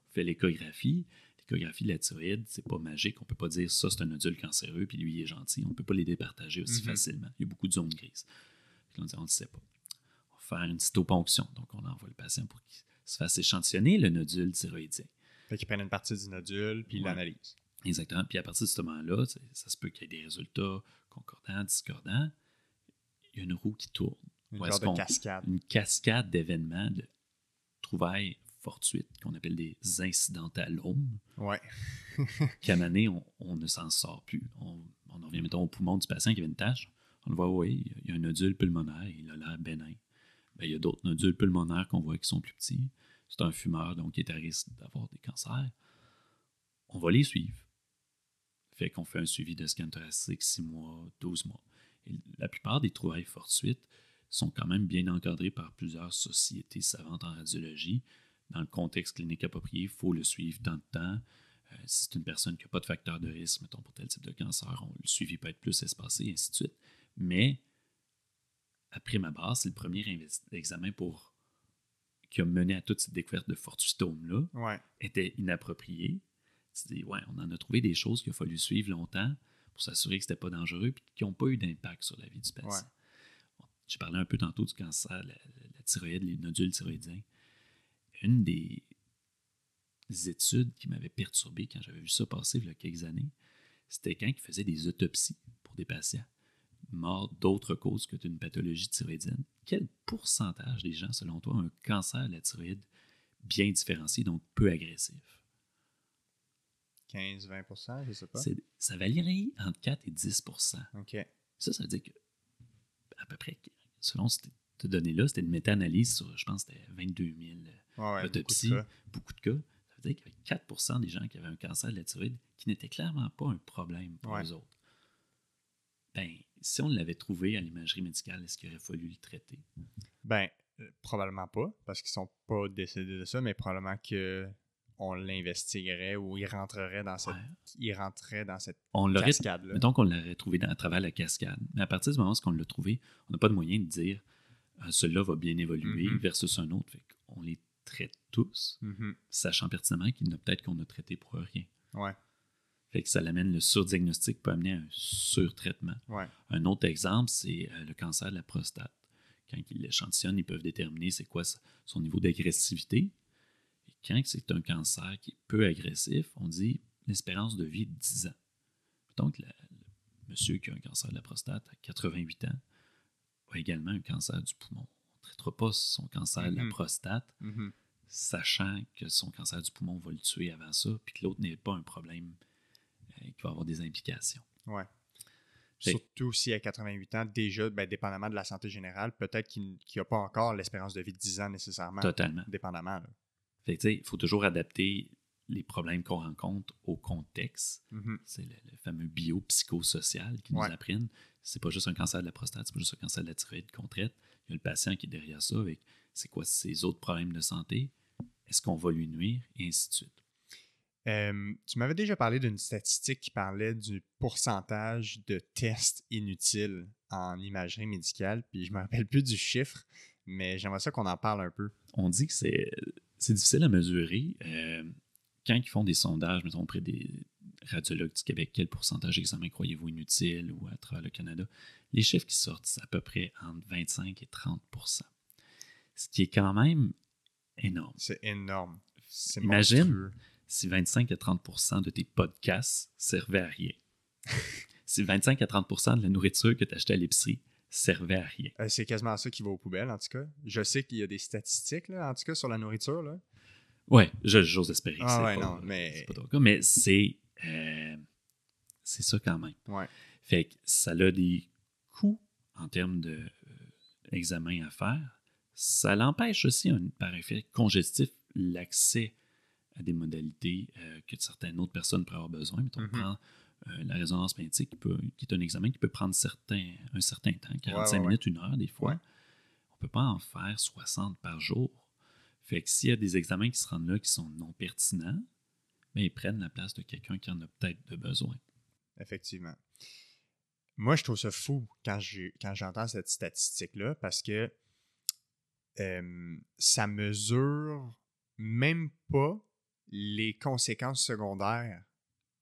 On fait l'échographie, l'échographie de la thyroïde, c'est pas magique, on peut pas dire ça c'est un nodule cancéreux, puis lui il est gentil, on peut pas les départager aussi mm-hmm. facilement. Il y a beaucoup de zones grises. Puis là, on dit, on ne sait pas. On va faire une cytoponction, donc on envoie le patient pour qu'il se fasse échantillonner le nodule thyroïdien. Fait qu'il prenne une partie du nodule, puis il l'analyse. Exactement. Puis à partir de ce moment-là, ça se peut qu'il y ait des résultats concordants, discordants. Il y a une roue qui tourne. Une de cascade. Une cascade d'événements, de trouvailles fortuites qu'on appelle des incidentalomes. Ouais. qu'à moment on, ne s'en sort plus. On, on revient, mettons, au poumon du patient qui avait une tâche. On le voit, oui, il y a un nodule pulmonaire, il a l'air bénin. Ben, il y a d'autres nodules pulmonaires qu'on voit qui sont plus petits. C'est un fumeur, donc il est à risque d'avoir des cancers. On va les suivre. Fait qu'on fait un suivi de scan thoracique 6 mois, 12 mois. Et la plupart des trouvailles fortuites sont quand même bien encadrées par plusieurs sociétés savantes en radiologie. Dans le contexte clinique approprié, il faut le suivre dans le temps. Euh, si c'est une personne qui n'a pas de facteur de risque, mettons pour tel type de cancer, le suivi peut être plus espacé, et ainsi de suite. Mais, après ma base, c'est le premier examen pour qui a mené à toute cette découverte de fortuitome-là était inapproprié tu dis, ouais, on en a trouvé des choses qu'il a fallu suivre longtemps pour s'assurer que ce n'était pas dangereux et qui n'ont pas eu d'impact sur la vie du patient. J'ai parlé un peu tantôt du cancer, la, thyroïde, les nodules thyroïdiens. Une des études qui m'avait perturbé quand j'avais vu ça passer il y a quelques années, c'était quand ils faisaient des autopsies pour des patients morts d'autres causes que d'une pathologie thyroïdienne. Quel pourcentage des gens, selon toi, ont un cancer de la thyroïde bien différencié, donc peu agressif? 15-20% je sais pas. Ça varierait entre 4 et 10 OK. Ça, ça veut dire que, à peu près, selon cette données-là, c'était une méta-analyse sur, je pense, c'était 22 000 autopsies, beaucoup de, cas. Ça veut dire qu'il y avait 4% des gens qui avaient un cancer de la thyroïde qui n'était clairement pas un problème pour eux autres. Ben, si on l'avait trouvé à l'imagerie médicale, est-ce qu'il aurait fallu le traiter? Ben, euh, probablement pas, parce qu'ils sont pas décédés de ça, mais probablement que on l'investiguerait ou il rentrerait dans cette, il rentrerait dans cette cascade-là. Mettons qu'on l'aurait trouvé à travers la cascade. Mais à partir du moment où on l'a trouvé, on n'a pas de moyen de dire euh, celui-là va bien évoluer mm-hmm. versus un autre. on les traite tous, mm-hmm. sachant pertinemment qu'il y en a peut-être qu'on a traité pour rien. Ouais. Fait que ça l'amène, le surdiagnostic peut amener à un surtraitement. Un autre exemple, c'est euh, le cancer de la prostate. Quand ils l'échantillonnent, ils peuvent déterminer c'est quoi son niveau d'agressivité quand c'est un cancer qui est peu agressif, on dit l'espérance de vie est de 10 ans. Donc, le monsieur qui a un cancer de la prostate à 88 ans a également un cancer du poumon. Traitera pas son cancer de la mm-hmm. prostate, mm-hmm. sachant que son cancer du poumon va le tuer avant ça, puis que l'autre n'est pas un problème euh, qui va avoir des implications. Ouais. Surtout si à 88 ans, déjà, ben, dépendamment de la santé générale, peut-être qu'il n'y a pas encore l'espérance de vie de 10 ans nécessairement. Totalement. Dépendamment. Fait il faut toujours adapter les problèmes qu'on rencontre au contexte. Mhm. C'est le, le fameux biopsychosocial qui nous Ouais. apprennent. C'est pas juste un cancer de la prostate, c'est pas juste un cancer de la thyroïde qu'on traite. Il y a le patient qui est derrière ça avec c'est quoi ses autres problèmes de santé, est-ce qu'on va lui nuire, et ainsi de suite. Euh, tu m'avais déjà parlé d'une statistique qui parlait du pourcentage de tests inutiles en imagerie médicale, puis je me rappelle plus du chiffre, mais j'aimerais ça qu'on en parle un peu. On dit que c'est c'est difficile à mesurer. Euh, quand ils font des sondages, mettons, auprès des radiologues du Québec, quel pourcentage d'examens croyez-vous inutiles ou à travers le Canada, les chiffres qui sortent, c'est à peu près entre 25 et 30% Ce qui est quand même énorme. C'est énorme. Imagine. monstrueux. si 25 à 30% de tes podcasts servaient à rien. si 25 à 30% de la nourriture que tu achetais à l'épicerie servait à rien. Euh, c'est quasiment ça qui va aux poubelles, en tout cas. Je sais qu'il y a des statistiques, là, en tout cas, sur la nourriture. Là. Ouais, j'ose espérer que Ah ouais, pas, non, mais- c'est pas ton cas, mais c'est euh, c'est ça quand même. Ouais. Fait que ça a des coûts en termes de euh, à faire. Ça l'empêche aussi, un- par effet congestif, l'accès à des modalités euh, que certaines autres personnes pourraient avoir besoin. Mettons, on Mhm. prend euh, la résonance magnétique, qui, peut- qui est un examen qui peut prendre certains, un certain temps, 45 ouais, ouais. minutes, une heure des fois. On ne peut pas en faire 60 par jour. Fait que s'il y a des examens qui se rendent là qui sont non pertinents, ben, ils prennent la place de quelqu'un qui en a peut-être de besoin. Effectivement. Moi, je trouve ça fou quand j'entends cette statistique-là parce que euh, ça mesure même pas les conséquences secondaires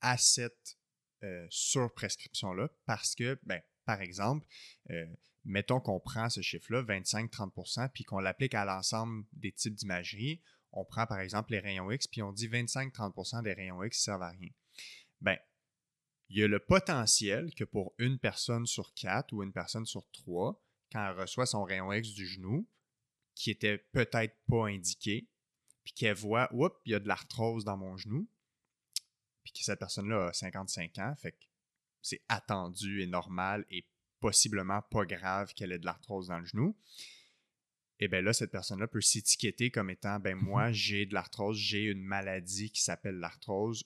à cette euh, surprescription-là parce que, ben, par exemple, euh, mettons qu'on prend ce chiffre-là, 25-30% puis qu'on l'applique à l'ensemble des types d'imagerie. On prend par exemple les rayons X, puis on dit 25-30% des rayons X servent à rien. Ben, il y a le potentiel que pour une personne sur quatre ou une personne sur trois, quand elle reçoit son rayon X du genou, qui était peut-être pas indiqué, puis qu'elle voit, oups, il y a de l'arthrose dans mon genou, puis que cette personne-là a 55 ans, fait que c'est attendu et normal et possiblement pas grave qu'elle ait de l'arthrose dans le genou. Et bien là, cette personne-là peut s'étiqueter comme étant, ben moi, j'ai de l'arthrose, j'ai une maladie qui s'appelle l'arthrose.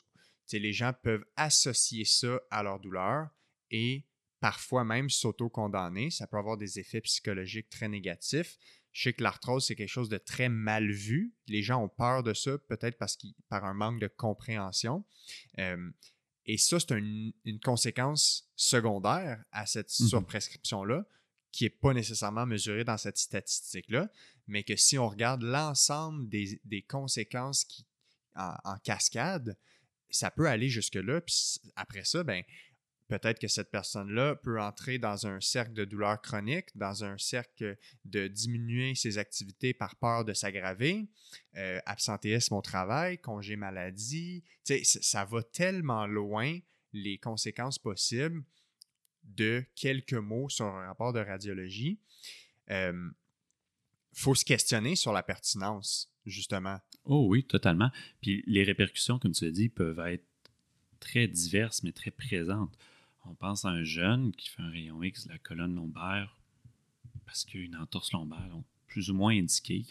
Les gens peuvent associer ça à leur douleur et parfois même s'auto-condamner. Ça peut avoir des effets psychologiques très négatifs. Je sais que l'arthrose, c'est quelque chose de très mal vu. Les gens ont peur de ça, peut-être parce qu'ils par un manque de compréhension. Euh, et ça, c'est un- une conséquence secondaire à cette Mhm. surprescription-là, qui n'est pas nécessairement mesurée dans cette statistique-là, mais que si on regarde l'ensemble des, conséquences en, cascade, ça peut aller jusque-là. Puis après ça, ben, peut-être que cette personne-là peut entrer dans un cercle de douleur chronique, dans un cercle de diminuer ses activités par peur de s'aggraver, euh, absentéisme au travail, congé maladie. Ça va tellement loin les conséquences possibles de quelques mots sur un rapport de radiologie. Il faut se questionner sur la pertinence, justement. Oh oui, totalement. Puis les répercussions, comme tu l'as dit, peuvent être très diverses, mais très présentes. On pense à un jeune qui fait un rayon X de la colonne lombaire parce qu'il a une entorse lombaire, donc plus ou moins indiquée.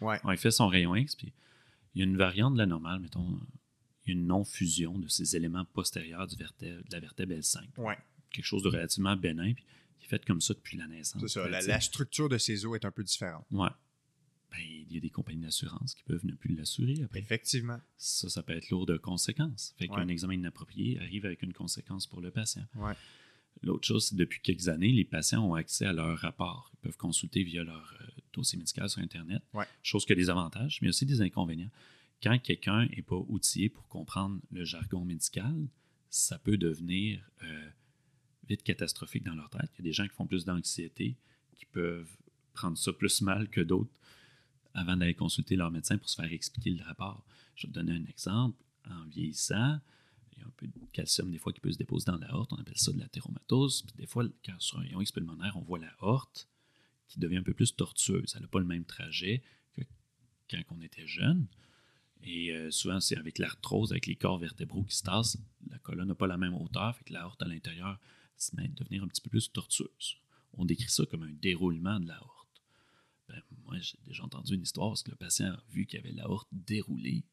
Ouais. On fait son rayon X, puis il y a une variante de la normale, mettons, il y a une non-fusion de ces éléments postérieurs du vertèbre, de la vertèbre L5. Ouais, Quelque chose de relativement bénin, puis qui est fait comme ça depuis la naissance. c'est ça. Ben, La, structure de ses os est un peu différente. Ouais. Ben, il y a des compagnies d'assurance qui peuvent ne plus l'assurer après. Effectivement. Ça, ça peut être lourd de conséquences. Fait Ouais. qu'un examen inapproprié arrive avec une conséquence pour le patient. Ouais. L'autre chose, c'est que depuis quelques années, les patients ont accès à leur rapport. Ils peuvent consulter via leur euh, dossier médical sur Internet. Ouais. Chose qui a des avantages, mais aussi des inconvénients. Quand quelqu'un n'est pas outillé pour comprendre le jargon médical, ça peut devenir vite catastrophique dans leur tête. Il y a des gens qui font plus d'anxiété, qui peuvent prendre ça plus mal que d'autres avant d'aller consulter leur médecin pour se faire expliquer le rapport. Je vais te donner un exemple. En vieillissant, il y a un peu de calcium des fois qui peut se déposer dans la horte. On appelle ça de la théromatose. Des fois, quand sur un X pulmonaire, on voit la horte qui devient un peu plus tortueuse. Elle n'a pas le même trajet que quand on était jeune. Et euh, souvent, c'est avec l'arthrose, avec les corps vertébraux qui se tassent, la colonne n'a pas la même hauteur, fait que la horte à l'intérieur devenir un petit peu plus tortueuse. On décrit ça comme un déroulement de la horte. Ben, moi, j'ai déjà entendu une histoire parce que le patient a vu qu'il avait la horte déroulée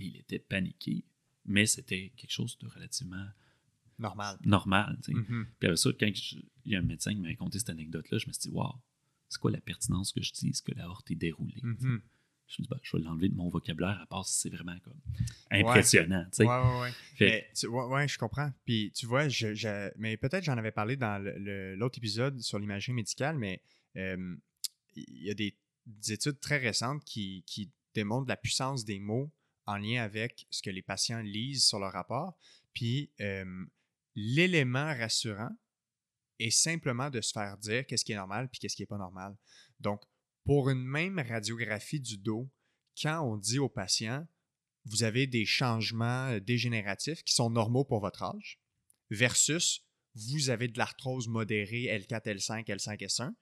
Et il était paniqué, mais c'était quelque chose de relativement Normal. normal. Mhm. Puis après ça, quand je- il y a un médecin qui m'a raconté cette anecdote-là, je me suis dit, wow, c'est quoi la pertinence que je dise que l'aorte est déroulée? Mhm. Je me dit, ben, je vais l'enlever de mon vocabulaire, à part si c'est vraiment comme impressionnant. tu- ouais, ouais, je comprends. Puis tu vois, je, je- mais peut-être j'en avais parlé dans l'autre épisode sur l'imagerie médicale, mais euh, il y a des, des études très récentes qui, qui démontrent la puissance des mots en lien avec ce que les patients lisent sur leur rapport. Puis euh, l'élément rassurant est simplement de se faire dire qu'est-ce qui est normal puis qu'est-ce qui n'est pas normal. Donc, pour une même radiographie du dos, quand on dit au patient vous avez des changements euh, dégénératifs qui sont normaux pour votre âge, versus vous avez de l'arthrose modérée L4, L5, L5, S1.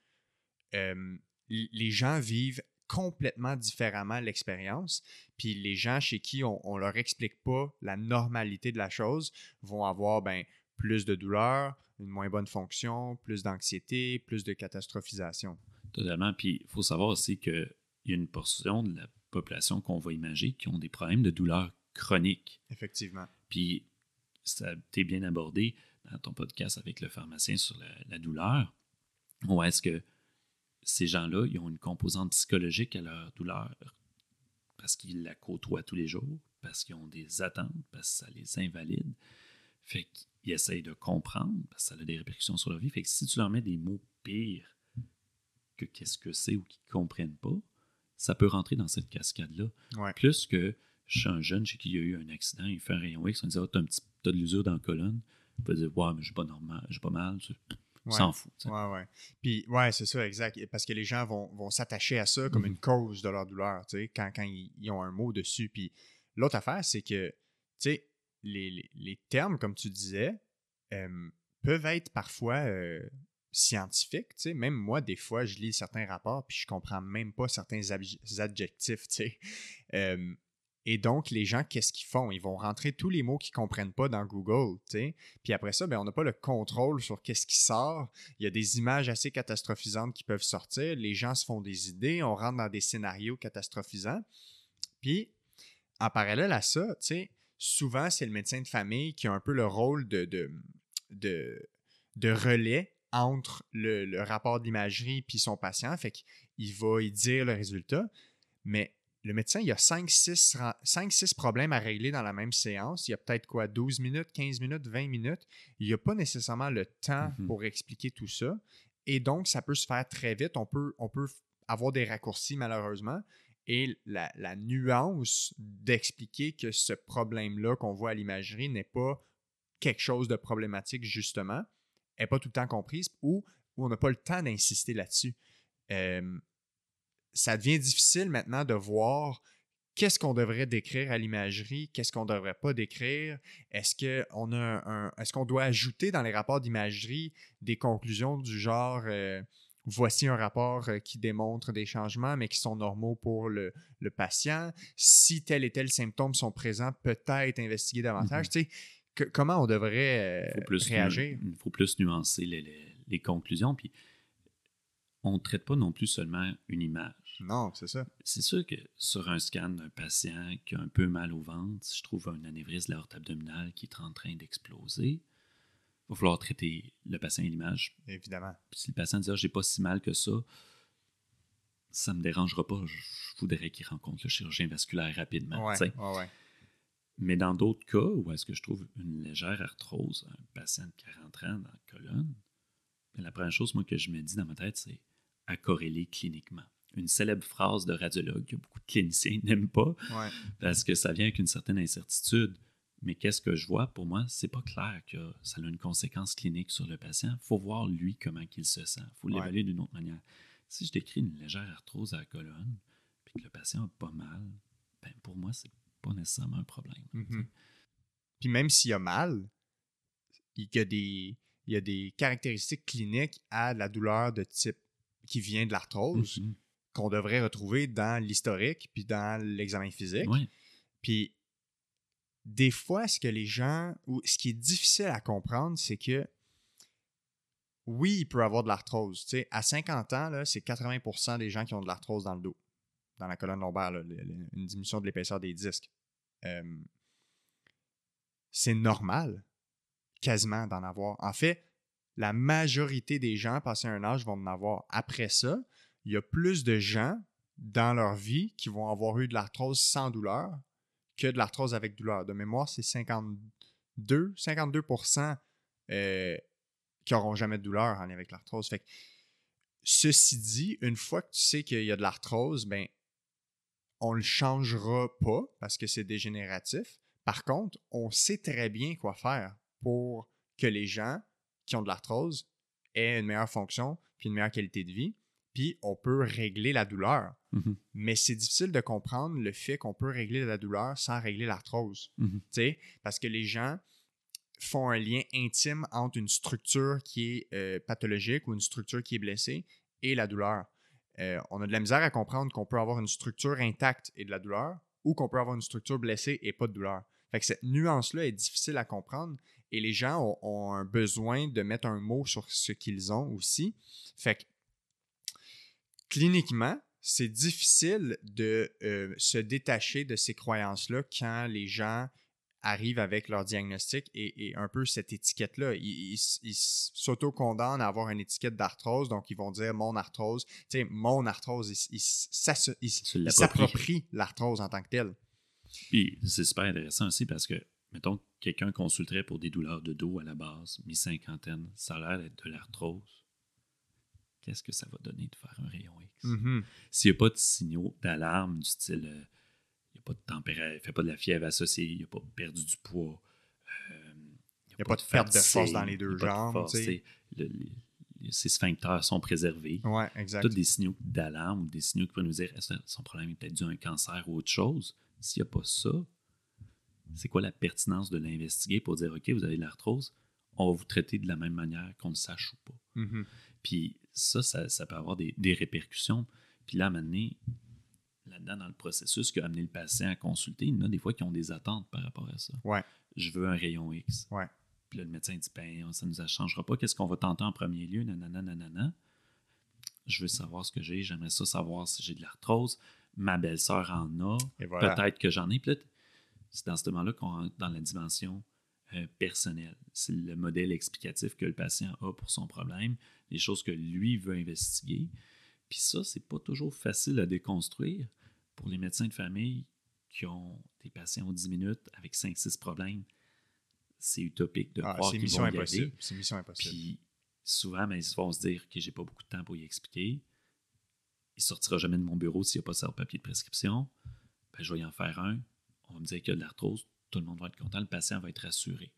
Euh, l- les gens vivent complètement différemment l'expérience, puis les gens chez qui on, on leur explique pas la normalité de la chose vont avoir ben, plus de douleur, une moins bonne fonction, plus d'anxiété, plus de catastrophisation. Totalement. Puis il faut savoir aussi qu'il y a une portion de la population qu'on va imager qui ont des problèmes de douleur chronique. Effectivement. Puis ça t'es bien abordé dans ton podcast avec le pharmacien sur la, la douleur. Ou est-ce que ces gens-là, ils ont une composante psychologique à leur douleur parce qu'ils la côtoient tous les jours, parce qu'ils ont des attentes, parce que ça les invalide. Fait qu'ils essayent de comprendre, parce que ça a des répercussions sur leur vie. Fait que si tu leur mets des mots pires que qu'est-ce que c'est ou qu'ils ne comprennent pas, ça peut rentrer dans cette cascade-là. Ouais. Plus que chez un jeune chez qui il y a eu un accident, il fait un rayon X, on dit Ah, t'as, un petit, t'as de l'usure dans la colonne. Il peut dire Ouais, mais j'ai pas normal, j'ai pas mal. Tu Ouais. s'en fout. tu sais. Ouais, ouais. Puis, ouais, c'est ça, exact. Parce que les gens vont, vont s'attacher à ça comme Mhm. une cause de leur douleur, tu sais, quand, quand ils, ils ont un mot dessus. Puis, l'autre affaire, c'est que, tu sais, les, les- les termes, comme tu disais, euh, peuvent être parfois euh, scientifiques, tu. Même moi, des fois, je lis certains rapports, puis je comprends même pas certains adjectifs, et donc, les gens, qu'est-ce qu'ils font? Ils vont rentrer tous les mots qu'ils comprennent pas dans Google, tu sais. Puis après ça, ben, on n'a pas le contrôle sur qu'est-ce qui sort. Il y a des images assez catastrophisantes qui peuvent sortir. Les gens se font des idées. On rentre dans des scénarios catastrophisants. Puis, en parallèle à ça, tu souvent, c'est le médecin de famille qui a un peu le rôle de, de, de relais entre le, le rapport d'imagerie puis son patient. Fait qu'il va y dire le résultat. Mais le médecin, il y a 5-6 problèmes à régler dans la même séance. Il y a peut-être quoi, 12 minutes, 15 minutes, 20 minutes. Il n'y a pas nécessairement le temps Mhm. pour expliquer tout ça. Et donc, ça peut se faire très vite. On peut, on peut avoir des raccourcis, malheureusement. Et la, la nuance d'expliquer que ce problème-là qu'on voit à l'imagerie n'est pas quelque chose de problématique, justement, n'est pas tout le temps comprise ou, on n'a pas le temps d'insister là-dessus. Euh, ça devient difficile maintenant de voir qu'est-ce qu'on devrait décrire à l'imagerie, qu'est-ce qu'on ne devrait pas décrire. Est-ce qu'on a un, est-ce qu'on doit ajouter dans les rapports d'imagerie des conclusions du genre euh, voici un rapport euh, qui démontre des changements, mais qui sont normaux pour le, le patient. Si tel et tel symptôme sont présents, peut-être investiguer davantage. Mhm. Sais, que- comment on devrait euh, faut plus réagir? Il faut plus nuancer les, les- les conclusions. Puis on ne traite pas non plus seulement une image. Non, c'est ça. C'est sûr que sur un scan d'un patient qui a un peu mal au ventre, si je trouve un anévrisme de la horte abdominale qui est en train d'exploser, il va falloir traiter le patient et l'image. Évidemment. Puis si le patient dit ah, j'ai pas si mal que ça, ça me dérangera pas. Je voudrais qu'il rencontre le chirurgien vasculaire rapidement. Ouais. Mais dans d'autres cas où est-ce que je trouve une légère arthrose, un patient de 40 ans dans la colonne, ben, la première chose moi, que je me dis dans ma tête, c'est à corréler cliniquement. Une célèbre phrase de radiologue que beaucoup de cliniciens n'aiment pas Ouais. parce que ça vient avec une certaine incertitude. Mais qu'est-ce que je vois? Pour moi, c'est pas clair que ça a une conséquence clinique sur le patient. Il faut voir lui comment il se sent. Il faut Ouais. l'évaluer d'une autre manière. Si je décris une légère arthrose à la colonne, puis que le patient a pas mal, ben pour moi, c'est pas nécessairement un problème. Mhm. Puis même s'il y a mal, il y a des, il y a des caractéristiques cliniques à la douleur de type qui vient de l'arthrose Mhm. qu'on devrait retrouver dans l'historique puis dans l'examen physique. Ouais. Puis des fois, ce que les gens, ou ce qui est difficile à comprendre, c'est que oui, il peut avoir de l'arthrose. Tu sais, à 50 ans, c'est 80% des gens qui ont de l'arthrose dans le dos, dans la colonne lombaire, là, une diminution de l'épaisseur des disques. C'est normal quasiment d'en avoir. En fait, la majorité des gens passés un âge vont en avoir. Après ça, il y a plus de gens dans leur vie qui vont avoir eu de l'arthrose sans douleur que de l'arthrose avec douleur. De mémoire, c'est 52, 52% euh, qui n'auront jamais de douleur en lien avec l'arthrose. Ceci dit, une fois que tu sais qu'il y a de l'arthrose, ben, on ne le changera pas parce que c'est dégénératif. Par contre, on sait très bien quoi faire pour que les gens qui ont de l'arthrose aient une meilleure fonction puis une meilleure qualité de vie. Puis on peut régler la douleur. Mhm. Mais c'est difficile de comprendre le fait qu'on peut régler la douleur sans régler l'arthrose. Mhm. Sais, Parce que les gens font un lien intime entre une structure qui est euh, pathologique ou une structure qui est blessée et la douleur. Euh, on a de la misère à comprendre qu'on peut avoir une structure intacte et de la douleur ou qu'on peut avoir une structure blessée et pas de douleur. Fait que cette nuance-là est difficile à comprendre et les gens ont, un besoin de mettre un mot sur ce qu'ils ont aussi. Fait que cliniquement, c'est difficile de euh, se détacher de ces croyances-là quand les gens arrivent avec leur diagnostic et, et un peu cette étiquette-là. Ils ils- ils s'auto-condamnent à avoir une étiquette d'arthrose, donc ils vont dire mon arthrose. Tu sais, mon arthrose, ils- s'approprient l'arthrose en tant que telle. Puis c'est super intéressant aussi parce que, mettons, quelqu'un consulterait pour des douleurs de dos à la base, mi-cinquantaine, ça a l'air d'être de l'arthrose. Qu'est-ce que ça va donner de faire un rayon X? Mhm. S'il n'y a pas de signaux d'alarme du style, euh, pas de température, il fait pas de la fièvre associée, il n'a pas perdu du poids, euh, il y a pas de perte de force dans les deux de jambes, sais, le- les- ses sphincters sont préservés. Ouais, exact. Tous des signaux d'alarme ou des signaux qui pourraient nous dire est-ce que son problème est peut-être dû à un cancer ou autre chose? S'il n'y a pas ça, c'est quoi la pertinence de l'investiguer pour dire OK, vous avez de l'arthrose, on va vous traiter de la même manière qu'on le sache ou pas? Mhm. Puis ça, ça, ça peut avoir des, des répercussions. Puis là, à un moment donné, là-dedans, dans le processus qui a amené le patient à consulter, il y en a des fois qui ont des attentes par rapport à ça. Ouais. Je veux un rayon X. Ouais. Puis là, le médecin dit ben, ça ne nous changera pas. Qu'est-ce qu'on va tenter en premier lieu? Nanana, nanana. Je veux savoir ce que j'ai. J'aimerais ça savoir si j'ai de l'arthrose. Ma belle-sœur en a. Voilà. Peut-être que j'en ai. Puis c'est dans ce moment-là qu'on rentre dans la dimension euh, personnelle. C'est le modèle explicatif que le patient a pour son problème, les choses que lui veut investiguer. Puis ça, c'est pas toujours facile à déconstruire pour les médecins de famille qui ont des patients aux 10 minutes avec 5-6 problèmes. C'est utopique de Ah, croire c'est qu'ils mission vont y aller. C'est mission impossible. Puis souvent, ben, ils vont se dire que j'ai pas beaucoup de temps pour y expliquer. Il sortira jamais de mon bureau s'il n'y a pas ça papier de prescription. Ben, je vais y en faire un. On va me dire qu'il y a de l'arthrose. Tout le monde va être content. Le patient va être rassuré.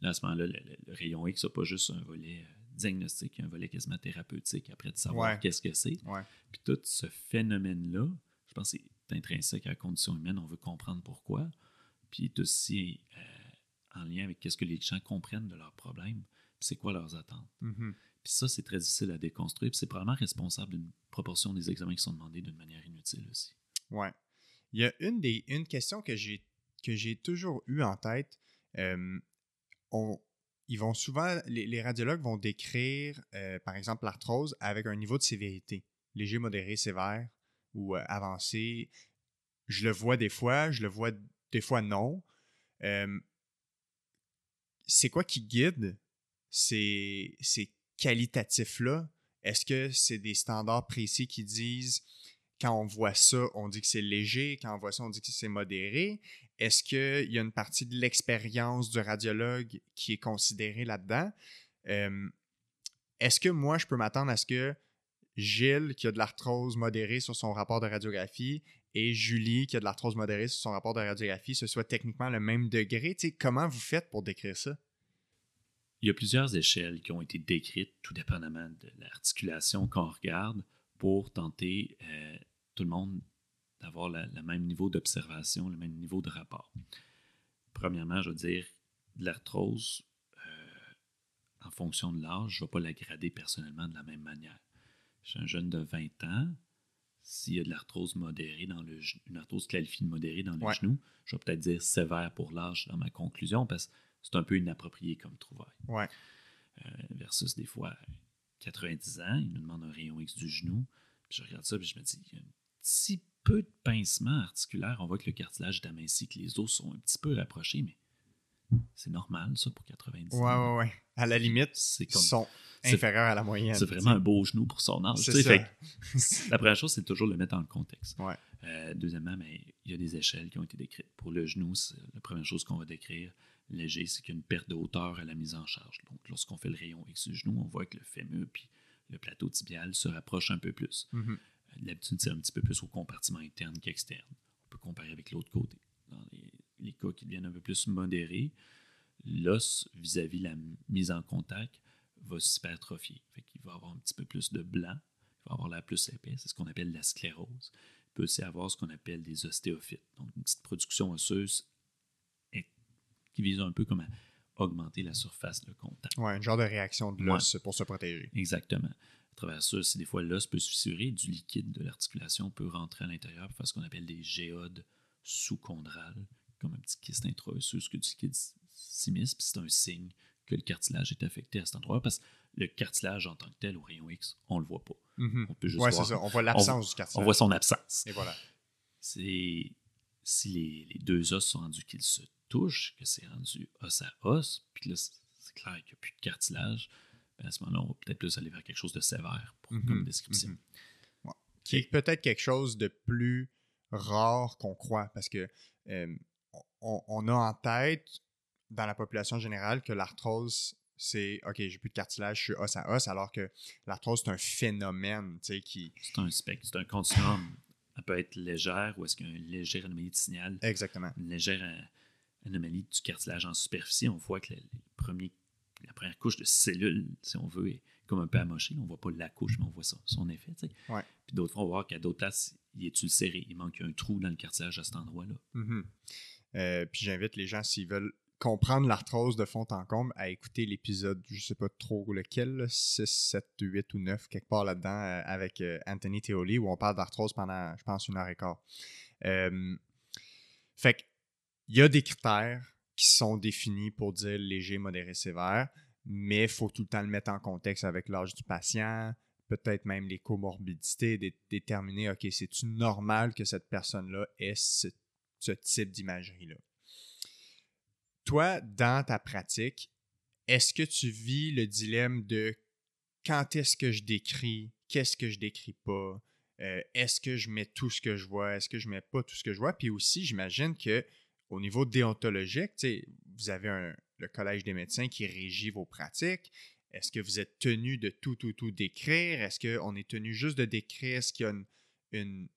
Là, à ce moment-là, le, le- le rayon X n'a pas juste un volet diagnostique, il y a un volet quasiment thérapeutique après de savoir Ouais. qu'est-ce que c'est. Ouais. Puis tout ce phénomène-là, je pense que c'est intrinsèque à la condition humaine. On veut comprendre pourquoi. Puis est aussi euh, en lien avec qu'est-ce que les gens comprennent de leurs problèmes. Puis c'est quoi leurs attentes. Mhm. Puis ça, c'est très difficile à déconstruire. Puis c'est probablement responsable d'une proportion des examens qui sont demandés d'une manière inutile aussi. Ouais. Il y a une, des, une question que j'ai, que j'ai toujours eue en tête. Euh, on, ils vont souvent, les, radiologues vont décrire, euh, par exemple, l'arthrose avec un niveau de sévérité, léger, modéré, sévère ou euh, avancé. Je le vois des fois, je le vois des fois non. Euh, c'est quoi qui guide ces, ces qualitatifs-là? Est-ce que c'est des standards précis qui disent quand on voit ça, on dit que c'est léger, quand on voit ça, on dit que c'est modéré? Est-ce qu'il y a une partie de l'expérience du radiologue qui est considérée là-dedans? Est-ce que moi, je peux m'attendre à ce que Gilles, qui a de l'arthrose modérée sur son rapport de radiographie, et Julie, qui a de l'arthrose modérée sur son rapport de radiographie, ce soit techniquement le même degré? Comment vous faites pour décrire ça? Il y a plusieurs échelles qui ont été décrites, tout dépendamment de l'articulation qu'on regarde, pour tenter euh, tout le monde d'avoir le même niveau d'observation, le même niveau de rapport. Premièrement, je veux dire, de l'arthrose, euh, en fonction de l'âge, je ne vais pas la grader personnellement de la même manière. Chez un jeune de 20 ans, s'il y a de l'arthrose modérée dans le genou, une arthrose qualifiée de modérée dans le Ouais. genou, je vais peut-être dire sévère pour l'âge dans ma conclusion parce que c'est un peu inapproprié comme trouvaille. Ouais. Euh, versus des fois 90 ans, il nous demande un rayon X du genou. Puis je regarde ça, puis je me dis, il y a un petit peu de pincement articulaire. On voit que le cartilage est aminci, que les os sont un petit peu rapprochés, mais c'est normal, ça, pour 90 Ouais, ouais, ouais. À la limite, C'est comme sont c'est- inférieurs à la moyenne. c'est vraiment un beau genou pour son âge. C'est ça. fait la première chose, c'est toujours le mettre dans le contexte. Ouais. Euh, deuxièmement, ben, il y a des échelles qui ont été décrites. Pour le genou, c'est la première chose qu'on va décrire léger, c'est qu'il y a une perte de hauteur à la mise en charge. Donc, lorsqu'on fait le rayon X du genou, on voit que le fémur puis le plateau tibial se rapprochent un peu plus. Mhm. D'habitude, c'est un petit peu plus au compartiment interne qu'externe. On peut comparer avec l'autre côté. Dans les, les cas qui deviennent un peu plus modérés, l'os vis-à-vis la mise en contact va s'hypertrophier. Fait qu'il va avoir un petit peu plus de blanc, il va avoir l'air plus épais, c'est ce qu'on appelle la sclérose. Il peut aussi avoir ce qu'on appelle des ostéophytes, donc une petite production osseuse qui vise un peu comme à augmenter la surface de contact. Ouais, un genre de réaction de l'os pour se protéger. Exactement. À travers ça, si des fois l'os peut se fissurer, du liquide de l'articulation peut rentrer à l'intérieur pour faire ce qu'on appelle des géodes sous-chondrales, comme un petit kyste intra-osseux, que du liquide s'immisce, puis c'est un signe que le cartilage est affecté à cet endroit, parce que le cartilage en tant que tel au rayon X, on le voit pas. Mhm. On peut juste Ouais, c'est voir, ça. On voit l'absence du cartilage. on voit son absence. Et voilà. C'est si les, les deux os sont rendus qu'ils se touchent, que c'est rendu os à os, puis que là, c'est clair qu'il n'y a plus de cartilage, ben à ce moment-là, on va peut-être plus aller vers quelque chose de sévère pour, Mhm, comme description. mhm. Ouais. Qui est peut-être quelque chose de plus rare qu'on croit parce que euh, on, on a en tête dans la population générale que l'arthrose c'est OK, j'ai plus de cartilage, je suis os à os, alors que l'arthrose, c'est un phénomène tu sais, qui. C'est un spectre, c'est un continuum. Elle peut être légère ou est-ce qu'il y a une légère anomalie de signal, Exactement. une légère euh, anomalie du cartilage en superficie. On voit que les, les premiers, la première couche de cellules, si on veut, est comme un peu amochée. On ne voit pas la couche, mais on voit ça, son effet. Ouais. Puis d'autres fois, on va voir qu'à d'autres places, il est ulcéré. Il manque un trou dans le cartilage à cet endroit-là. Mhm. Euh, puis j'invite les gens, s'ils veulent comprendre l'arthrose de fond en comble, à écouter l'épisode, je sais pas trop lequel, là, 6, 7, 8 ou 9, quelque part là-dedans, euh, avec euh, Anthony Theoli, où on parle d'arthrose pendant, je pense, une heure et quart. Fait que, il y a des critères qui sont définis pour dire léger, modéré, sévère, mais il faut tout le temps le mettre en contexte avec l'âge du patient, peut-être même les comorbidités, dé- déterminer, OK, c'est-tu normal que cette personne-là ait ce, ce type d'imagerie-là? Toi, dans ta pratique, est-ce que tu vis le dilemme de quand est-ce que je décris, qu'est-ce que je décris pas, euh, est-ce que je mets tout ce que je vois, est-ce que je mets pas tout ce que je vois, puis aussi, j'imagine que au niveau déontologique, vous avez un- le Collège des médecins qui régit vos pratiques. Est-ce que vous êtes tenu de tout, tout, tout décrire? Est-ce qu'on est tenu juste de décrire ce qui a une, une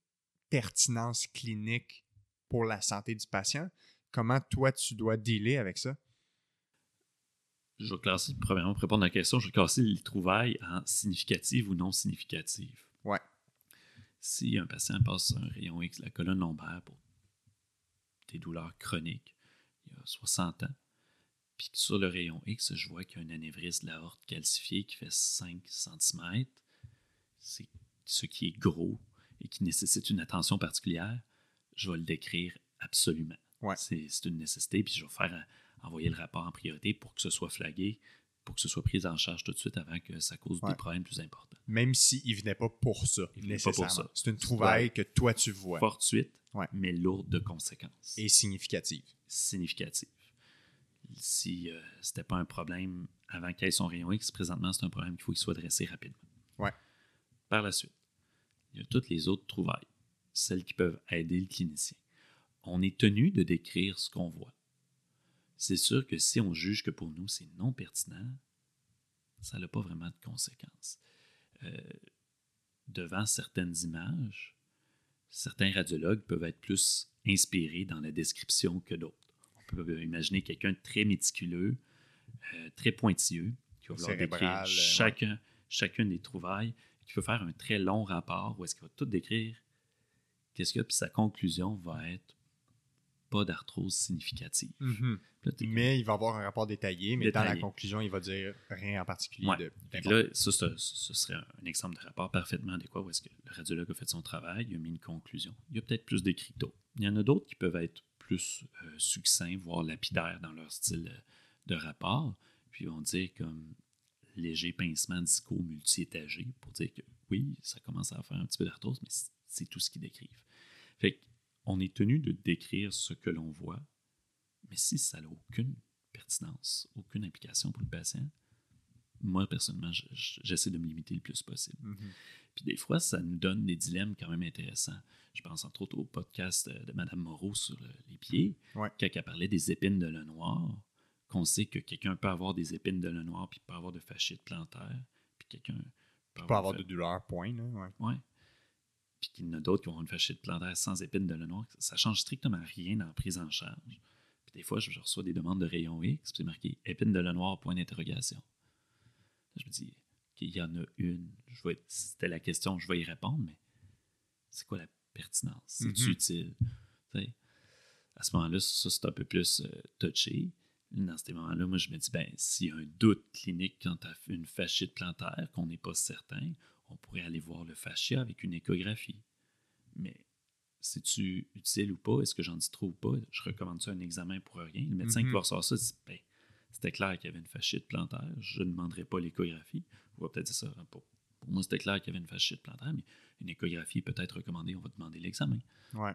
pertinence clinique pour la santé du patient? Comment toi, tu dois dealer avec ça? Je vais classer, premièrement, pour répondre à la question, je vais classer les trouvailles en significatives ou non significatives. Ouais. Si un patient passe un rayon X de la colonne lombaire pour des douleurs chroniques, il y a 60 ans, puis sur le rayon X, je vois qu'il y a un anévrisme de l'aorte calcifié qui fait 5 cm, c'est ce qui est gros et qui nécessite une attention particulière, je vais le décrire absolument. Ouais. C'est une nécessité, puis je vais faire un- envoyer le rapport en priorité pour que ce soit flagué, pour que ce soit pris en charge tout de suite avant que ça cause Ouais. des problèmes plus importants. Même s'il ne venait pas pour ça, Il venait pas pour nécessairement. ça. C'est une trouvaille que toi, tu vois Fortuite, Ouais. mais lourde de conséquences. et significative. significative. Si euh, c'était pas un problème avant qu'il ait son rayon X, présentement, c'est un problème qu'il faut qu'il soit dressé rapidement. Ouais. Par la suite, il y a toutes les autres trouvailles, celles qui peuvent aider le clinicien. On est tenu de décrire ce qu'on voit. C'est sûr que si on juge que pour nous c'est non pertinent, ça n'a pas vraiment de conséquences. Euh, devant certaines images, certains radiologues peuvent être plus inspirés dans la description que d'autres. On peut imaginer quelqu'un de très méticuleux, euh, très pointilleux, qui va vouloir décrire euh, ouais. chacun, chacune des trouvailles, qui peut faire un très long rapport où est-ce qu'il va tout décrire qu'est-ce a, puis sa conclusion va être pas d'arthrose significative. Mhm. Comme- Mais il va avoir un rapport détaillé, mais dans la conclusion, il va dire rien en particulier Ouais. de Fait que là, ça, ce serait un exemple de rapport parfaitement adéquat où est-ce que le radiologue a fait son travail, il a mis une conclusion. Il y a peut-être plus d'écrits que d'autres. Il y en a d'autres qui peuvent être plus euh, succincts, voire lapidaires dans leur style de rapport, puis vont dire comme léger pincement disco multi-étagé pour dire que oui, ça commence à faire un petit peu d'arthrose, mais c'est- tout ce qu'ils décrivent. Fait qu'on est tenu de décrire ce que l'on voit, mais si ça n'a aucune pertinence, aucune implication pour le patient, moi, personnellement, j'essaie de me limiter le plus possible. Mhm. Puis des fois, ça nous donne des dilemmes quand même intéressants. Je pense entre autres au podcast de Mme Moreau sur les pieds, Ouais. quand elle parlait des épines de le noir, qu'on sait que quelqu'un peut avoir des épines de le noir puis peut avoir de fasciite plantaire, puis quelqu'un peut avoir de douleur, point. Là, ouais. Ouais. Puis qu'il y en a d'autres qui ont une fasciite plantaire sans épines de le noir. Ça change strictement rien dans la prise en charge. Puis des fois, je reçois des demandes de rayon X, puis c'est marqué épine de le noir, point d'interrogation. Je me dis, qu'il y en a une. Je vais, c'était la question, je vais y répondre, mais c'est quoi la pertinence? C'est Mhm. utile? À ce moment-là, ça, c'est un peu plus euh, touché. Dans ces moments-là, moi, je me dis, ben, s'il y a un doute clinique quant à une fasciite plantaire, qu'on n'est pas certain, on pourrait aller voir le fascia avec une échographie. Mais c'est-tu utile ou pas? Est-ce que j'en dis trop ou pas? Je recommande ça un examen pour rien. Le médecin qui va recevoir ça dit, ben, c'était clair qu'il y avait une fasciite plantaire, je ne demanderai pas l'échographie. On va peut-être dire ça. Pour, pour moi, c'était clair qu'il y avait une fasciite plantaire, mais une échographie peut être recommandée, on va demander l'examen. Ouais.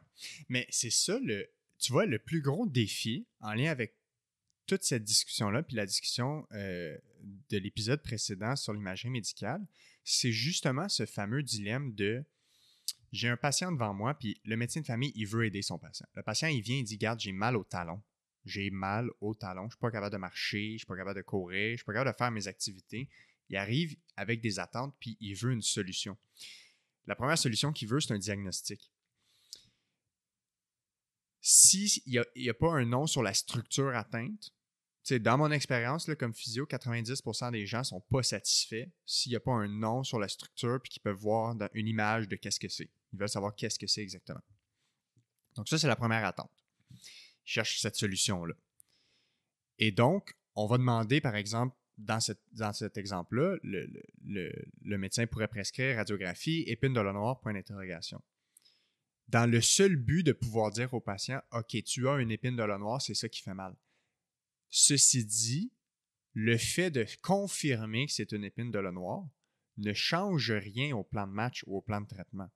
Mais c'est ça, le, tu vois, le plus gros défi en lien avec toute cette discussion-là, puis la discussion euh, de l'épisode précédent sur l'imagerie médicale, c'est justement ce fameux dilemme de j'ai un patient devant moi, puis le médecin de famille, il veut aider son patient. Le patient, il vient, il dit Garde, j'ai mal au talon. J'ai mal au talon. Je ne suis pas capable de marcher, je ne suis pas capable de courir, je ne suis pas capable de faire mes activités. Il arrive avec des attentes, puis il veut une solution. La première solution qu'il veut, c'est un diagnostic s'il n'y a, a pas un nom sur la structure atteinte, dans mon expérience, comme physio, 90% des gens ne sont pas satisfaits s'il n'y a pas un nom sur la structure puis qu'ils peuvent voir une image de qu'est-ce que c'est. Ils veulent savoir qu'est-ce que c'est exactement. Donc, ça, c'est la première attente. Ils cherchent cette solution-là. Et donc, on va demander, par exemple, dans, cette- dans cet exemple-là, le, le- le- médecin pourrait prescrire radiographie, épine de noire, point d'interrogation dans le seul but de pouvoir dire au patient OK, tu as une épine de la noire, c'est ça qui fait mal. Ceci dit, le fait de confirmer que c'est une épine de la noire ne change rien au plan de match ou au plan de traitement.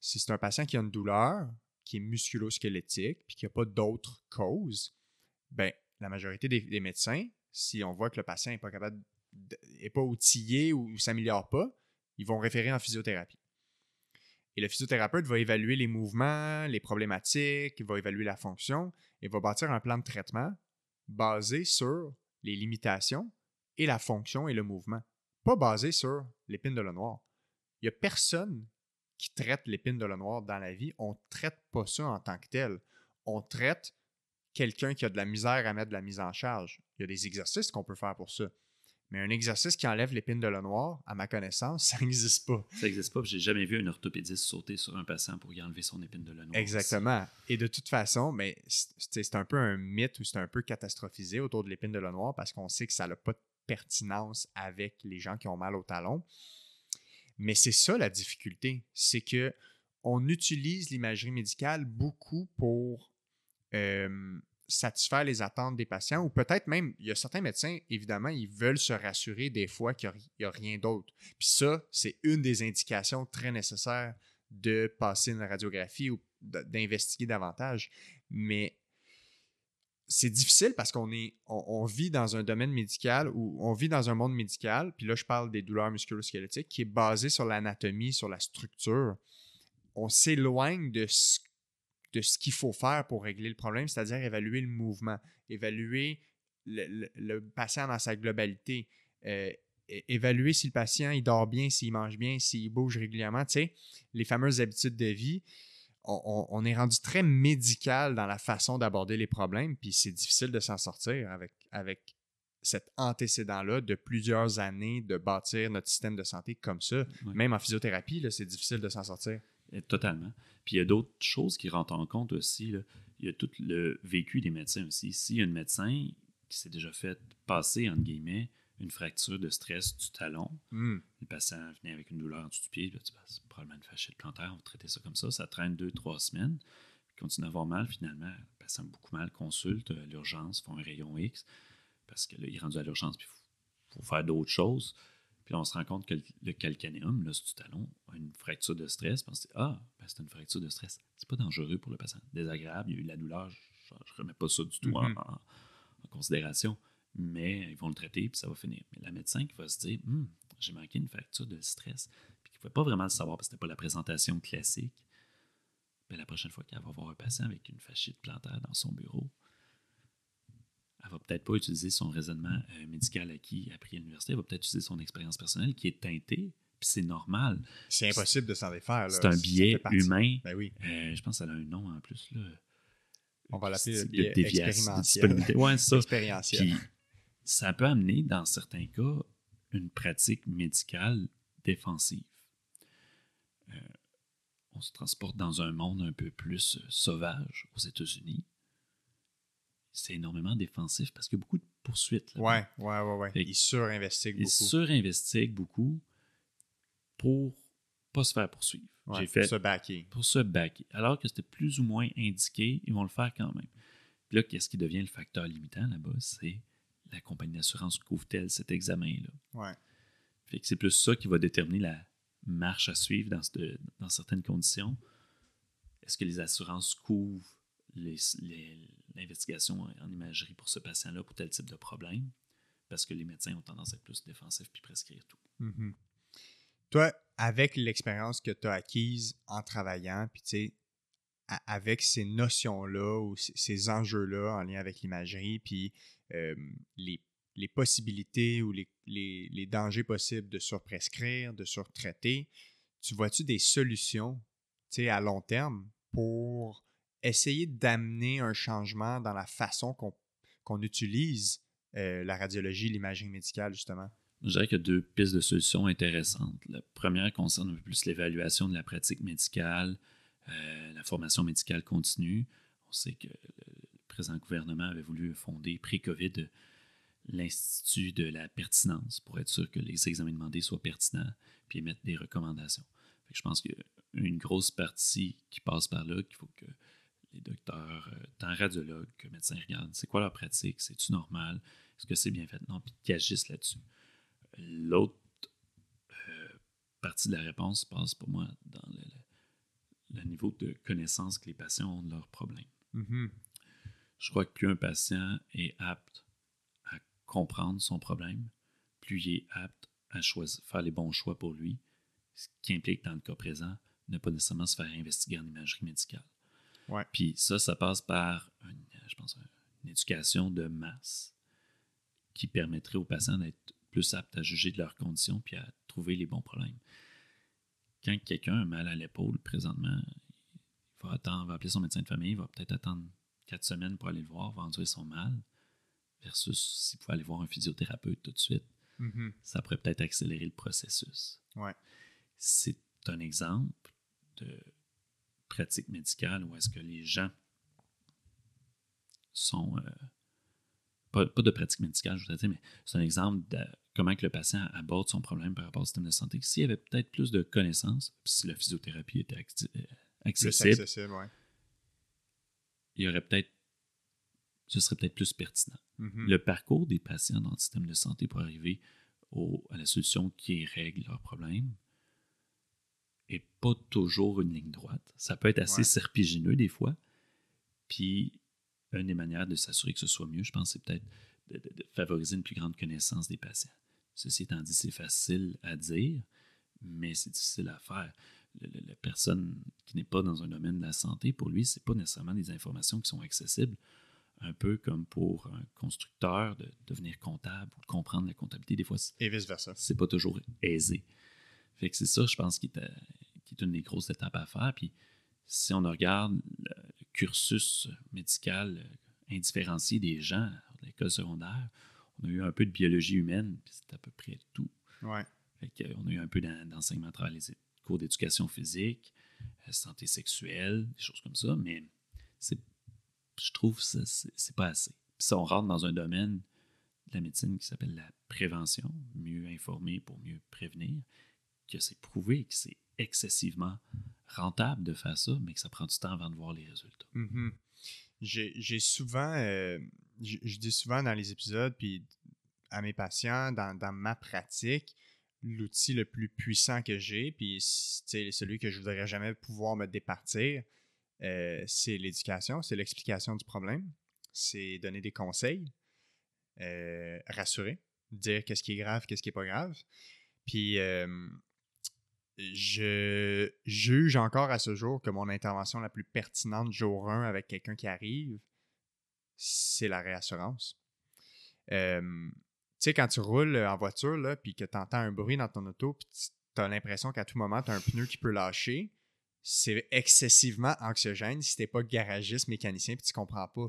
Si c'est un patient qui a une douleur, qui est musculo-squelettique, puis qui n'a pas d'autres causes, ben, la majorité des, des médecins, si on voit que le patient n'est pas capable, n'est pas outillé ou ne s'améliore pas, ils vont référer en physiothérapie. Et le physiothérapeute va évaluer les mouvements, les problématiques, va évaluer la fonction et va bâtir un plan de traitement basé sur les limitations et la fonction et le mouvement. Pas basé sur l'épine de la noire. Il n'y a personne qui traite l'épine de la noire dans la vie. On ne traite pas ça en tant que tel. On traite quelqu'un qui a de la misère à mettre de la mise en charge. Il y a des exercices qu'on peut faire pour ça. Mais un exercice qui enlève l'épine de la noire, à ma connaissance, ça n'existe pas. Ça n'existe pas. J'ai jamais vu un orthopédiste sauter sur un patient pour y enlever son épine de la noix. Exactement. Et de toute façon, mais c'est un peu un mythe ou c'est un peu catastrophisé autour de l'épine de la noire parce qu'on sait que ça n'a pas de pertinence avec les gens qui ont mal au talon. Mais c'est ça la difficulté, c'est que on utilise l'imagerie médicale beaucoup pour euh, satisfaire les attentes des patients ou peut-être même, il y a certains médecins, évidemment, ils veulent se rassurer des fois qu'il n'y a, rien d'autre. Puis ça, c'est une des indications très nécessaires de passer une radiographie ou d'investiguer davantage. Mais c'est difficile parce qu'on est on, vit dans un domaine médical ou on vit dans un monde médical, puis là je parle des douleurs musculo-squelettiques, qui est basé sur l'anatomie, sur la structure. On s'éloigne de ce, de ce qu'il faut faire pour régler le problème, c'est-à-dire évaluer le mouvement, évaluer le, le, le patient dans sa globalité, euh, évaluer si le patient il dort bien, s'il mange bien, s'il bouge régulièrement, tu sais, les fameuses habitudes de vie on, on, est rendu très médical dans la façon d'aborder les problèmes, puis c'est difficile de s'en sortir avec, avec cet antécédent-là de plusieurs années de bâtir notre système de santé comme ça. Ouais. Même en physiothérapie, c'est difficile de s'en sortir. Et totalement. Puis il y a d'autres choses qui rentrent en compte aussi. Là. Il y a tout le vécu des médecins aussi. S'il y a un médecin qui s'est déjà fait passer, entre guillemets, une fracture de stress du talon. Mm. Le patient venait avec une douleur en dessous du pied. Là, tu c'est probablement une fasciite plantaire. On va traiter ça comme ça. Ça traîne deux, trois semaines. Il continue à avoir mal. Finalement, le patient a beaucoup mal. Consulte à l'urgence, font un rayon X. Parce que là, il est rendu à l'urgence. Puis il faut, faut, faire d'autres choses. Puis on se rend compte que le calcanéum, là, du talon, a une fracture de stress. Puis on se dit, ah, ben c'est une fracture de stress. C'est pas dangereux pour le patient. Désagréable, il y a eu de la douleur, je ne remets pas ça du tout en, Mhm. en- en considération, mais ils vont le traiter puis ça va finir. Mais la médecin qui va se dire Hum, j'ai manqué une fracture de stress, puis qui ne pouvait pas vraiment le savoir parce que c'était pas la présentation classique. Ben, la prochaine fois qu'elle va voir un patient avec une fasciite plantaire dans son bureau, elle va peut-être pas utiliser son raisonnement euh, médical acquis appris à l'université, elle va peut-être utiliser son expérience personnelle qui est teintée, puis c'est normal. C'est impossible de s'en défaire. C'est un biais humain. Ben oui. Euh, je pense qu'elle a un nom en plus. Là. On va l'appeler le biais. Ouais, c'est ça. Expérientiel. Puis ça peut amener, dans certains cas, une pratique médicale défensive. Euh, on se transporte dans un monde un peu plus sauvage aux États-Unis. C'est énormément défensif parce qu'il y a beaucoup de poursuites. là. Ouais, ouais, ouais, ouais. Ils surinvestiguent Ils beaucoup. surinvestiguent beaucoup pour pas se faire poursuivre. Ouais, J'ai fait Se backer. pour se baquer. Alors que c'était plus ou moins indiqué, ils vont le faire quand même. Puis là, qu'est-ce qui devient le facteur limitant là-bas? C'est la compagnie d'assurance couvre-t-elle cet examen-là? Ouais. Fait que c'est plus ça qui va déterminer la marche à suivre dans, cette- dans certaines conditions. Est-ce que les assurances couvrent les- les- l'investigation en imagerie pour ce patient-là pour tel type de problème? Parce que les médecins ont tendance à être plus défensifs puis prescrire tout. Mhm. Toi, avec l'expérience que tu as acquise en travaillant, puis tu avec ces notions-là ou ces enjeux-là en lien avec l'imagerie, puis euh, les, possibilités ou les, les- dangers possibles de surprescrire, de surtraiter, tu vois-tu des solutions à long terme pour essayer d'amener un changement dans la façon qu'on utilise euh, la radiologie, l'imagerie médicale, justement? Je dirais qu'il y a deux pistes de solutions intéressantes. La première concerne un peu plus l'évaluation de la pratique médicale, euh, la formation médicale continue. On sait que le présent gouvernement avait voulu fonder, pré-COVID, l'Institut de la pertinence pour être sûr que les examens demandés soient pertinents puis émettre des recommandations. Je pense qu'il y a une grosse partie qui passe par là qu'il faut que les docteurs, euh, tant radiologues que médecins regardent. C'est quoi leur pratique? C'est-tu normal? Est-ce que c'est bien fait? Non, puis qu'ils agissent là-dessus. L'autre euh, partie de la réponse passe pour moi dans le, le- le niveau de connaissance que les patients ont de leurs problèmes. Mhm. Je crois que plus un patient est apte à comprendre son problème, plus il est apte à choisir, faire les bons choix pour lui, ce qui implique, dans le cas présent, ne pas nécessairement se faire investiguer en imagerie médicale. Ouais. Puis ça, ça passe par, une, je pense, une éducation de masse qui permettrait aux patients d'être plus aptes à juger de leurs conditions puis à trouver les bons problèmes. Quand quelqu'un a mal à l'épaule, présentement, il va attendre, va appeler son médecin de famille, il va peut-être attendre quatre semaines pour aller le voir, va endurer son mal, versus s'il pouvait aller voir un physiothérapeute tout de suite, Mhm. ça pourrait peut-être accélérer le processus. Ouais. C'est un exemple de pratique médicale où est-ce que les gens sont... euh, pas, pas de pratique médicale, je voudrais dire, mais c'est un exemple de comment que le patient aborde son problème par rapport au système de santé. S'il y avait peut-être plus de connaissances, si la physiothérapie était euh, accessible, accessible, ouais. il y aurait peut-être... Ce serait peut-être plus pertinent. Mhm. Le parcours des patients dans le système de santé pour arriver au- à la solution qui règle leurs problèmes est pas toujours une ligne droite. Ça peut être assez Ouais. serpigineux des fois. Puis, une des manières de s'assurer que ce soit mieux, je pense, c'est peut-être de, de- de favoriser une plus grande connaissance des patients. Ceci étant dit, c'est facile à dire, mais c'est difficile à faire. Le- le- la personne qui n'est pas dans un domaine de la santé, pour lui, c'est pas nécessairement des informations qui sont accessibles un peu comme pour un constructeur de devenir comptable ou de comprendre la comptabilité. Des fois, c'est- Et vice-versa. c'est pas toujours aisé. Fait que c'est ça, je pense, qui est, euh, qui est une des grosses étapes à faire. Puis si on regarde le, cursus médical euh, indifférencié des gens à l'école secondaire, on a eu un peu de biologie humaine, puis c'est à peu près tout. Ouais. Fait euh, on a eu un peu d'en- d'enseignement à travers les cours d'éducation physique, santé sexuelle, des choses comme ça, mais c'est, je trouve que ça, c'est, pas assez. Puis si on rentre dans un domaine de la médecine qui s'appelle la prévention, mieux informer pour mieux prévenir, que c'est prouvé que c'est excessivement rentable de faire ça, mais que ça prend du temps avant de voir les résultats. Mhm. J'ai souvent, euh, je dis souvent dans les épisodes, puis à mes patients, dans, ma pratique, l'outil le plus puissant que j'ai, puis celui que je voudrais jamais pouvoir me départir, euh, c'est l'éducation, c'est l'explication du problème, c'est donner des conseils, euh, rassurer, dire qu'est-ce qui est grave, qu'est-ce qui est pas grave. Puis euh, je juge encore à ce jour que mon intervention la plus pertinente jour 1 avec quelqu'un qui arrive, c'est la réassurance. tu sais, quand tu roules en voiture, puis que tu entends un bruit dans ton auto, puis tu as l'impression qu'à tout moment, tu as un pneu qui peut lâcher, c'est excessivement anxiogène si t'es pas garagiste, mécanicien, puis tu comprends pas.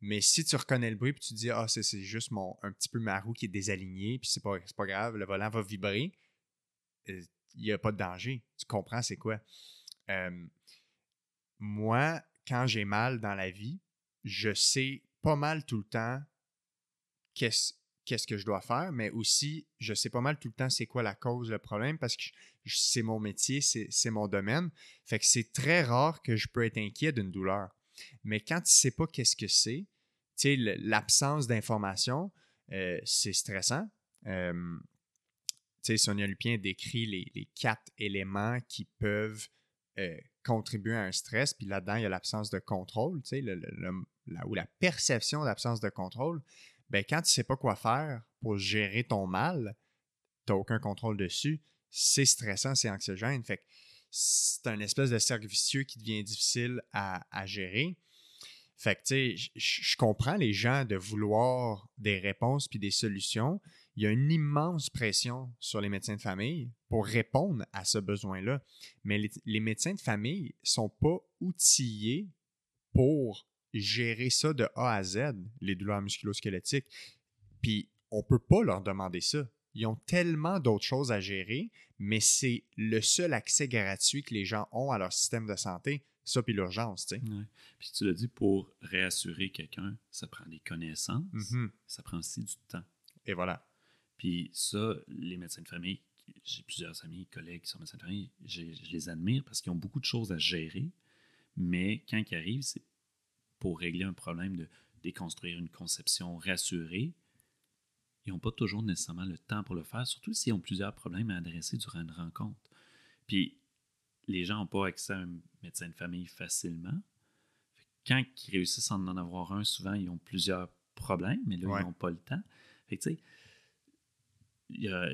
Mais si tu reconnais le bruit, puis tu dis, ah, c'est juste un petit peu ma roue qui est désaligné puis c'est pas, pas grave, le volant va vibrer, euh, il n'y a pas de danger. Tu comprends c'est quoi? Euh, moi, quand j'ai mal dans la vie, je sais pas mal tout le temps qu'est-ce qu'est-ce que je dois faire, mais aussi, je sais pas mal tout le temps c'est quoi la cause, le problème, parce que c'est mon métier, c'est mon domaine. Fait que c'est très rare que je peux être inquiet d'une douleur. Mais quand tu sais pas qu'est-ce que c'est, tu sais, l'absence d'information, euh, c'est stressant. Euh, Sonia Lupien décrit les, quatre éléments qui peuvent euh, contribuer à un stress, puis là-dedans, il y a l'absence de contrôle, le, ou la perception d'absence de contrôle ben quand tu sais pas quoi faire pour gérer ton mal, tu n'as aucun contrôle dessus, c'est stressant, c'est anxiogène. Fait c'est un espèce de cercle vicieux qui devient difficile à, gérer. Fait que, tu sais, je comprends les gens de vouloir des réponses puis des solutions. Il y a une immense pression sur les médecins de famille pour répondre à ce besoin-là. Mais les, les, médecins de famille sont pas outillés pour gérer ça de A à Z, les douleurs musculosquelettiques. Puis on peut pas leur demander ça. Ils ont tellement d'autres choses à gérer, mais c'est le seul accès gratuit que les gens ont à leur système de santé, ça puis l'urgence, tu sais. Puis tu l'as dit, pour réassurer quelqu'un, ça prend des connaissances, mm-hmm. ça prend aussi du temps. Et voilà. Puis ça, les médecins de famille, j'ai plusieurs amis, collègues qui sont médecins de famille, je, je les admire parce qu'ils ont beaucoup de choses à gérer, mais quand ils arrivent, c'est pour régler un problème de déconstruire une conception rassurée, ils n'ont pas toujours nécessairement le temps pour le faire, surtout s'ils ont plusieurs problèmes à adresser durant une rencontre. Puis, les gens n'ont pas accès à un médecin de famille facilement. Quand ils réussissent à en avoir un, souvent, ils ont plusieurs problèmes, mais là, ils n'ont pas le temps. Fait tu sais,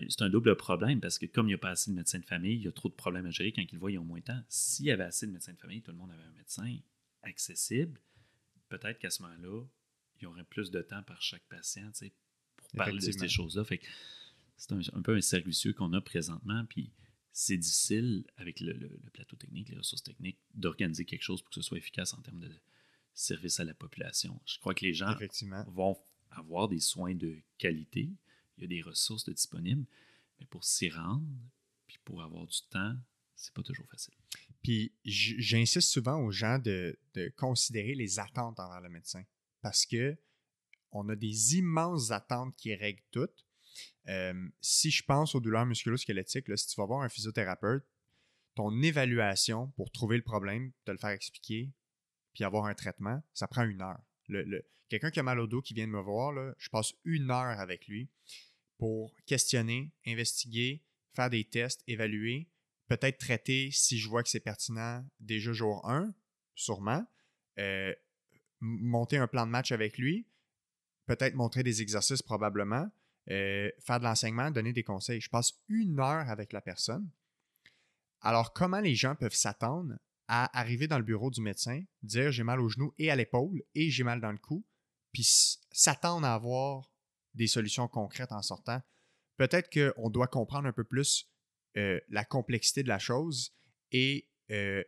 c'est un double problème parce que comme il n'y a pas assez de médecins de famille, il y a trop de problèmes à gérer. Quand ils le voient, ils ont moins de temps. S'il y avait assez de médecins de famille, tout le monde avait un médecin accessible, peut-être qu'à ce moment-là, il y aurait plus de temps par chaque patient pour parler de ces choses-là. c'est un, peu un cercle qu'on a présentement. Puis c'est difficile avec le, plateau technique, les ressources techniques, d'organiser quelque chose pour que ce soit efficace en termes de service à la population. Je crois que les gens vont avoir des soins de qualité. Il y a des ressources disponibles. Mais pour s'y rendre, puis pour avoir du temps, c'est pas toujours facile. Puis j'insiste souvent aux gens de, considérer les attentes envers le médecin parce que on a des immenses attentes qui règlent toutes. Euh, si je pense aux douleurs musculo-squelettiques, si tu vas voir un physiothérapeute, ton évaluation pour trouver le problème, te le faire expliquer, puis avoir un traitement, ça prend une heure. Quelqu'un qui a mal au dos qui vient de me voir, je passe une heure avec lui pour questionner, investiguer, faire des tests, évaluer, peut-être traiter si je vois que c'est pertinent déjà jour 1, sûrement. Euh, monter un plan de match avec lui, peut-être montrer des exercices probablement, euh, faire de l'enseignement, donner des conseils. Je passe une heure avec la personne. Alors, comment les gens peuvent s'attendre à arriver dans le bureau du médecin, dire j'ai mal au genou et à l'épaule et j'ai mal dans le cou, puis s'attendre à avoir des solutions concrètes en sortant? Peut-être qu'on doit comprendre un peu plus euh, la complexité de la chose et euh,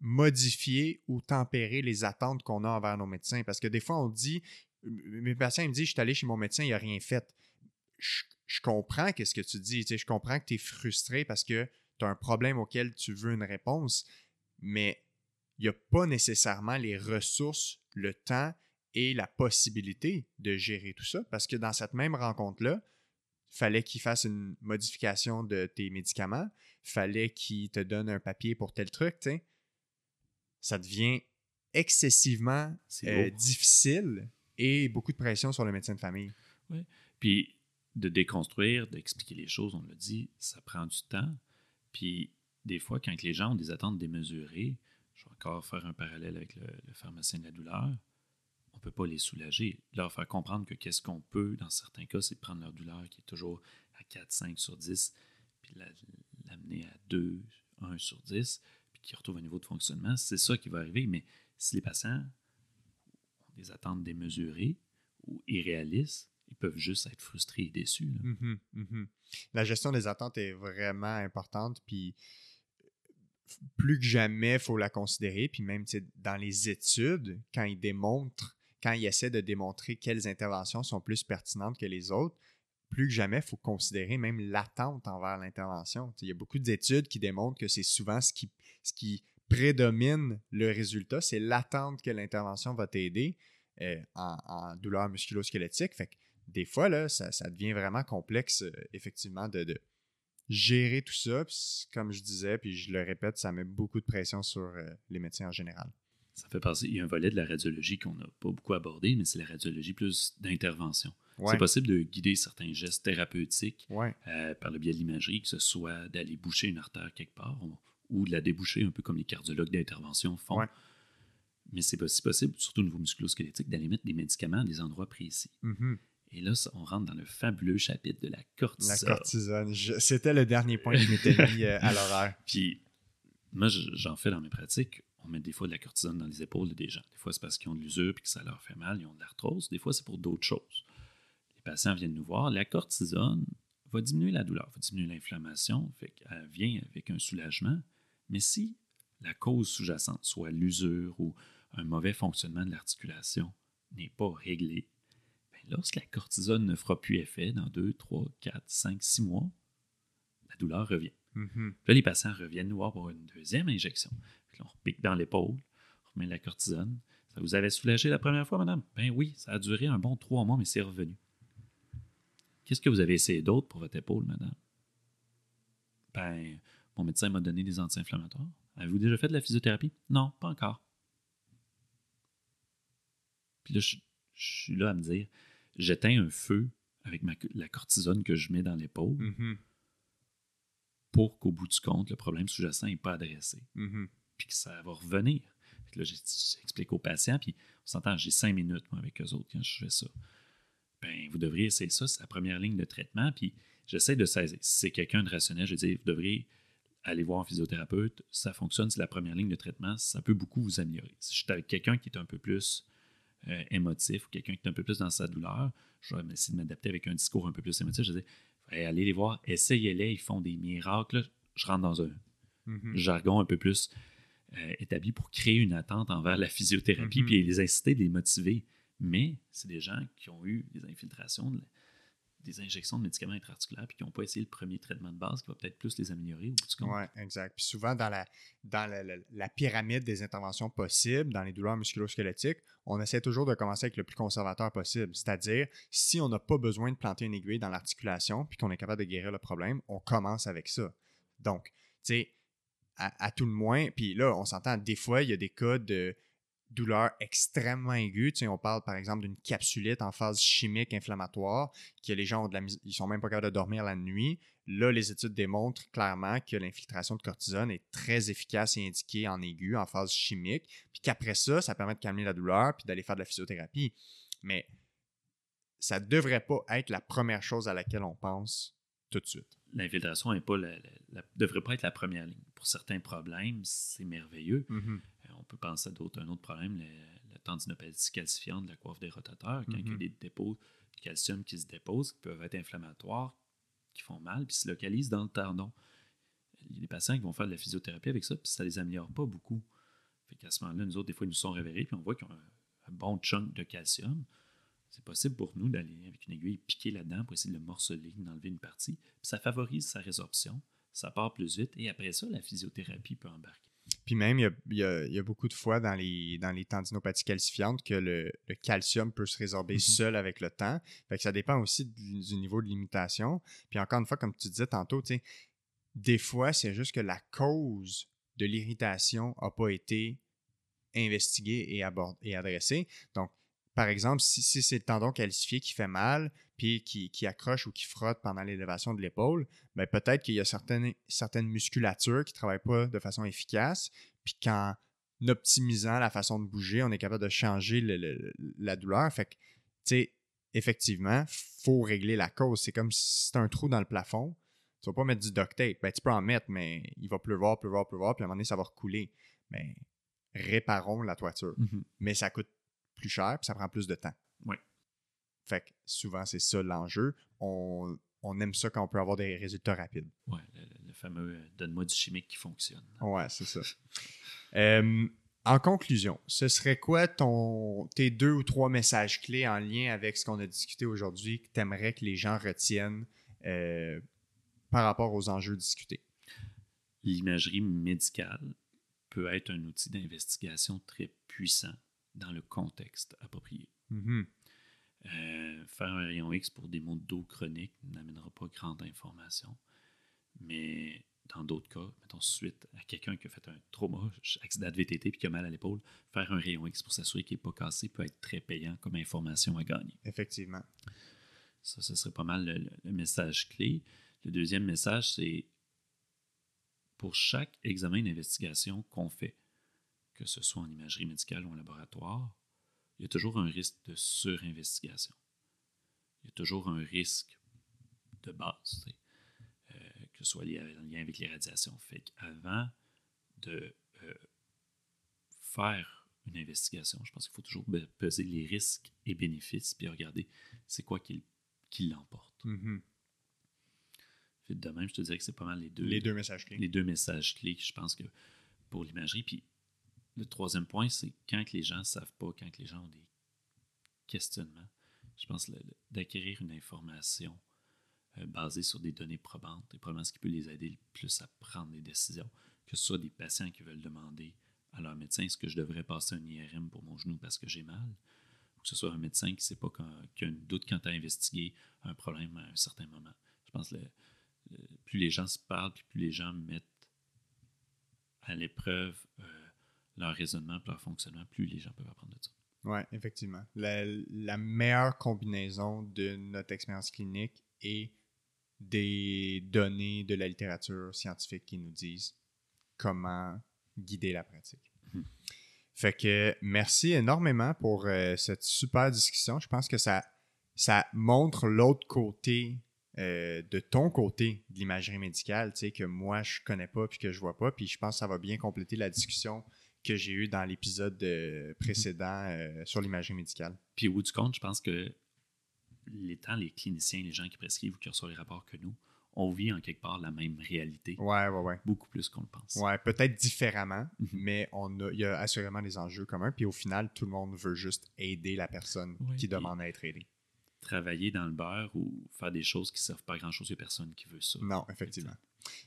modifier ou tempérer les attentes qu'on a envers nos médecins. Parce que des fois, on dit, mes patients me disent, je suis allé chez mon médecin, il n'a rien fait. Je, comprends qu'est-ce que tu dis, je comprends que tu es frustré parce que tu as un problème auquel tu veux une réponse, mais il n'y a pas nécessairement les ressources, le temps et la possibilité de gérer tout ça. Parce que dans cette même rencontre-là, fallait qu'il fasse une modification de tes médicaments, fallait qu'il te donne un papier pour tel truc, tu sais. Ça devient excessivement euh, difficile et beaucoup de pression sur le médecin de famille. Oui. Puis de déconstruire, d'expliquer les choses, on l'a dit, ça prend du temps. Puis des fois, quand les gens ont des attentes démesurées, je vais encore faire un parallèle avec le, pharmacien de la douleur, on ne peut pas les soulager. Leur faire comprendre que qu'est-ce qu'on peut, dans certains cas, c'est de prendre leur douleur qui est toujours à 4, 5 sur 10, puis l'amener à 2, 1 sur 10, puis qu'ils retrouvent un niveau de fonctionnement. C'est ça qui va arriver. Mais si les patients ont des attentes démesurées ou irréalistes, ils peuvent juste être frustrés et déçus. Mm-hmm, mm-hmm. La gestion des attentes est vraiment importante. Puis plus que jamais, il faut la considérer. Puis même dans les études, quand ils démontrent, quand ils essaient de démontrer quelles interventions sont plus pertinentes que les autres, plus que jamais, il faut considérer même l'attente envers l'intervention. Il y a beaucoup d'études qui démontrent que c'est souvent ce qui, prédomine le résultat, c'est l'attente que l'intervention va t'aider euh, en, douleur musculo-squelettique. Fait que des fois, ça, devient vraiment complexe, euh, effectivement, de, gérer tout ça. comme je disais, puis je le répète, ça met beaucoup de pression sur euh, les médecins en général. Ça fait partie, il y a un volet de la radiologie qu'on n'a pas beaucoup abordé, mais c'est la radiologie plus d'intervention. C'est possible de guider certains gestes thérapeutiques euh, par le biais de l'imagerie, que ce soit d'aller boucher une artère quelque part ou, de la déboucher, un peu comme les cardiologues d'intervention font. Mais c'est aussi possible, surtout au niveau musculo-squelettique, d'aller mettre des médicaments à des endroits précis. Mm-hmm. Et là, on rentre dans le fabuleux chapitre de la cortisone. La cortisone. C'était le dernier point que je m'étais mis euh, à l'horaire. Puis, moi, j'en fais dans mes pratiques. On met des fois de la cortisone dans les épaules des gens. Des fois, c'est parce qu'ils ont de l'usure et que ça leur fait mal, ils ont de l'arthrose. Des fois, c'est pour d'autres choses. Les patients viennent nous voir. La cortisone va diminuer la douleur, va diminuer l'inflammation, fait qu'elle vient avec un soulagement. Mais si la cause sous-jacente, soit l'usure ou un mauvais fonctionnement de l'articulation, n'est pas réglée, lorsque la cortisone ne fera plus effet dans 2, 3, 4, 5, 6 mois, la douleur revient. Mm-hmm. Là, les patients reviennent nous voir pour une deuxième injection. Puis on repique dans l'épaule, on remet la cortisone. Ça vous avait soulagé la première fois, madame? Ben oui, ça a duré un bon trois mois, mais c'est revenu. Qu'est-ce que vous avez essayé d'autre pour votre épaule, madame? Ben, mon médecin m'a donné des anti-inflammatoires. Avez-vous déjà fait de la physiothérapie? Non, pas encore. Puis là, je suis là à me dire, j'éteins un feu avec la cortisone que je mets dans l'épaule mm-hmm. pour qu'au bout du compte, le problème sous-jacent n'est pas adressé. Mm-hmm. Puis que ça va revenir. là, j'explique aux patients, puis on s'entend, j'ai cinq minutes moi, avec eux autres quand je fais ça. Ben, vous devriez essayer ça, c'est la première ligne de traitement, puis j'essaie de saisir. Si c'est quelqu'un de rationnel, je dis, vous devriez aller voir un physiothérapeute, ça fonctionne, c'est la première ligne de traitement, ça peut beaucoup vous améliorer. Si je suis avec quelqu'un qui est un peu plus euh, émotif ou quelqu'un qui est un peu plus dans sa douleur, je vais essayer de m'adapter avec un discours un peu plus émotif. Je vais dire, allez les voir, essayez-les, ils font des miracles. Je rentre dans un mm-hmm. jargon un peu plus euh, établi pour créer une attente envers la physiothérapie, mm-hmm. puis les inciter, les motiver. Mais c'est des gens qui ont eu des infiltrations, des injections de médicaments intra-articulaires puis qui n'ont pas essayé le premier traitement de base qui va peut-être plus les améliorer au. Oui, exact. Puis souvent, dans, la, dans la, pyramide des interventions possibles, dans les douleurs musculo-squelettiques, on essaie toujours de commencer avec le plus conservateur possible. C'est-à-dire, si on n'a pas besoin de planter une aiguille dans l'articulation puis qu'on est capable de guérir le problème, on commence avec ça. Donc, tu sais, à, tout le moins, puis là, on s'entend, des fois, il y a des cas de douleur extrêmement aiguë. Tu sais, on parle par exemple d'une capsulite en phase chimique inflammatoire, que les gens ont de la ils sont même pas capables de dormir la nuit. Là, les études démontrent clairement que l'infiltration de cortisone est très efficace et indiquée en aiguë, en phase chimique, puis qu'après ça, ça permet de calmer la douleur puis d'aller faire de la physiothérapie. Mais ça ne devrait pas être la première chose à laquelle on pense tout de suite. L'infiltration ne devrait pas être la première ligne. Pour certains problèmes, c'est merveilleux. Mm-hmm on peut penser à d'autres, un autre problème, la tendinopathie calcifiante de la coiffe des rotateurs, quand il y a mhm. des dépôts de calcium qui se déposent, qui peuvent être inflammatoires, qui font mal, puis se localisent dans le tendon. Il y a des patients qui vont faire de la physiothérapie avec ça, puis ça ne les améliore pas beaucoup. Fait qu'à ce moment-là, nous autres, des fois, ils nous sont réveillés, puis on voit qu'ils ont un, bon chunk de calcium. C'est possible pour nous d'aller avec une aiguille piquer là-dedans pour essayer de le morceler, d'enlever une partie. Puis ça favorise sa résorption, ça part plus vite, et après ça, la physiothérapie peut embarquer. Puis même, il y, a, beaucoup de fois dans les, dans les tendinopathies calcifiantes que le, calcium peut se résorber mhm. seul avec le temps. Fait que ça dépend aussi du niveau de limitation. Puis encore une fois, comme tu disais tantôt, des fois, c'est juste que la cause de l'irritation n'a pas été investiguée et, et adressée. Donc, par exemple, si, c'est le tendon calcifié qui fait mal, puis qui, accroche ou qui frotte pendant l'élévation de l'épaule, ben peut-être qu'il y a certaines, certaines musculatures qui ne travaillent pas de façon efficace, puis qu'en optimisant la façon de bouger, on est capable de changer la douleur. Fait que, tu sais, effectivement, il faut régler la cause. C'est comme si c'est un trou dans le plafond. Tu vas pas mettre du duct tape. Ben, tu peux en mettre, mais il va pleuvoir, pleuvoir, pleuvoir, puis à un moment donné, ça va recouler. Mais réparons la toiture. Mm-hmm. Mais ça coûte plus cher, puis ça prend plus de temps. Oui. Fait que souvent, c'est ça l'enjeu. On, aime ça quand on peut avoir des résultats rapides. Oui, le, fameux euh, donne-moi du chimique qui fonctionne. Oui, c'est ça. Euh, en conclusion, ce serait quoi ton, tes deux ou trois messages clés en lien avec ce qu'on a discuté aujourd'hui que tu aimerais que les gens retiennent euh, par rapport aux enjeux discutés? L'imagerie médicale peut être un outil d'investigation très puissant dans le contexte approprié. Mm-hmm. Euh, faire un rayon X pour des maux de dos chroniques n'amènera pas grande information, mais dans d'autres cas, mettons suite à quelqu'un qui a fait un trauma, accident de VTT puis qui a mal à l'épaule, faire un rayon X pour s'assurer qu'il n'est pas cassé peut être très payant comme information à gagner. Effectivement. Ça, ce serait pas mal le message clé. Le deuxième message, c'est pour chaque examen d'investigation qu'on fait, que ce soit en imagerie médicale ou en laboratoire, il y a toujours un risque de surinvestigation. Il y a toujours un risque de base, euh, que ce soit lié en lien avec les radiations. Fait qu'avant de euh, faire une investigation, je pense qu'il faut toujours peser les risques et bénéfices, puis regarder c'est quoi qui, l'emporte. Mm-hmm de même, je te dirais que c'est pas mal les deux. Les deux messages clés. Les deux messages clés, je pense que pour l'imagerie. Puis le troisième point, c'est quand les gens ne savent pas, quand les gens ont des questionnements, je pense d'acquérir une information euh, basée sur des données probantes et probablement ce qui peut les aider le plus à prendre des décisions, que ce soit des patients qui veulent demander à leur médecin est-ce que je devrais passer un IRM pour mon genou parce que j'ai mal, ou que ce soit un médecin qui ne sait pas qui a un doute quand à investiguer un problème à un certain moment. Je pense que plus les gens se parlent, puis plus les gens mettent à l'épreuve euh, leur raisonnement, leur fonctionnement, plus les gens peuvent apprendre de ça. Oui, effectivement. La, meilleure combinaison de notre expérience clinique et des données de la littérature scientifique qui nous disent comment guider la pratique. Mhm. Fait que merci énormément pour euh, cette super discussion. Je pense que ça, ça montre l'autre côté euh, de ton côté de l'imagerie médicale, tu sais, que moi, je connais pas puis que je vois pas. Puis je pense que ça va bien compléter la discussion que j'ai eue dans l'épisode euh, précédent euh, sur l'imagerie médicale. Puis au bout du compte, je pense que les temps, les cliniciens, les gens qui prescrivent ou qui reçoivent les rapports que nous, on vit en quelque part la même réalité. Ouais, ouais, ouais. Beaucoup plus qu'on le pense. Ouais, peut-être différemment, mhm. mais on a, il y a assurément des enjeux communs. Puis au final, tout le monde veut juste aider la personne qui demande à être aidée travailler dans le beurre ou faire des choses qui ne servent pas grand-chose, il n'y a personne qui veut ça. Non, effectivement.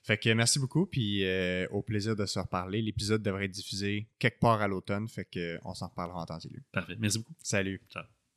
Fait que merci beaucoup, puis euh, au plaisir de se reparler. L'épisode devrait être diffusé quelque part à l'automne, fait qu'on s'en reparlera en temps et lieu. Parfait. Merci beaucoup. Salut. Ciao.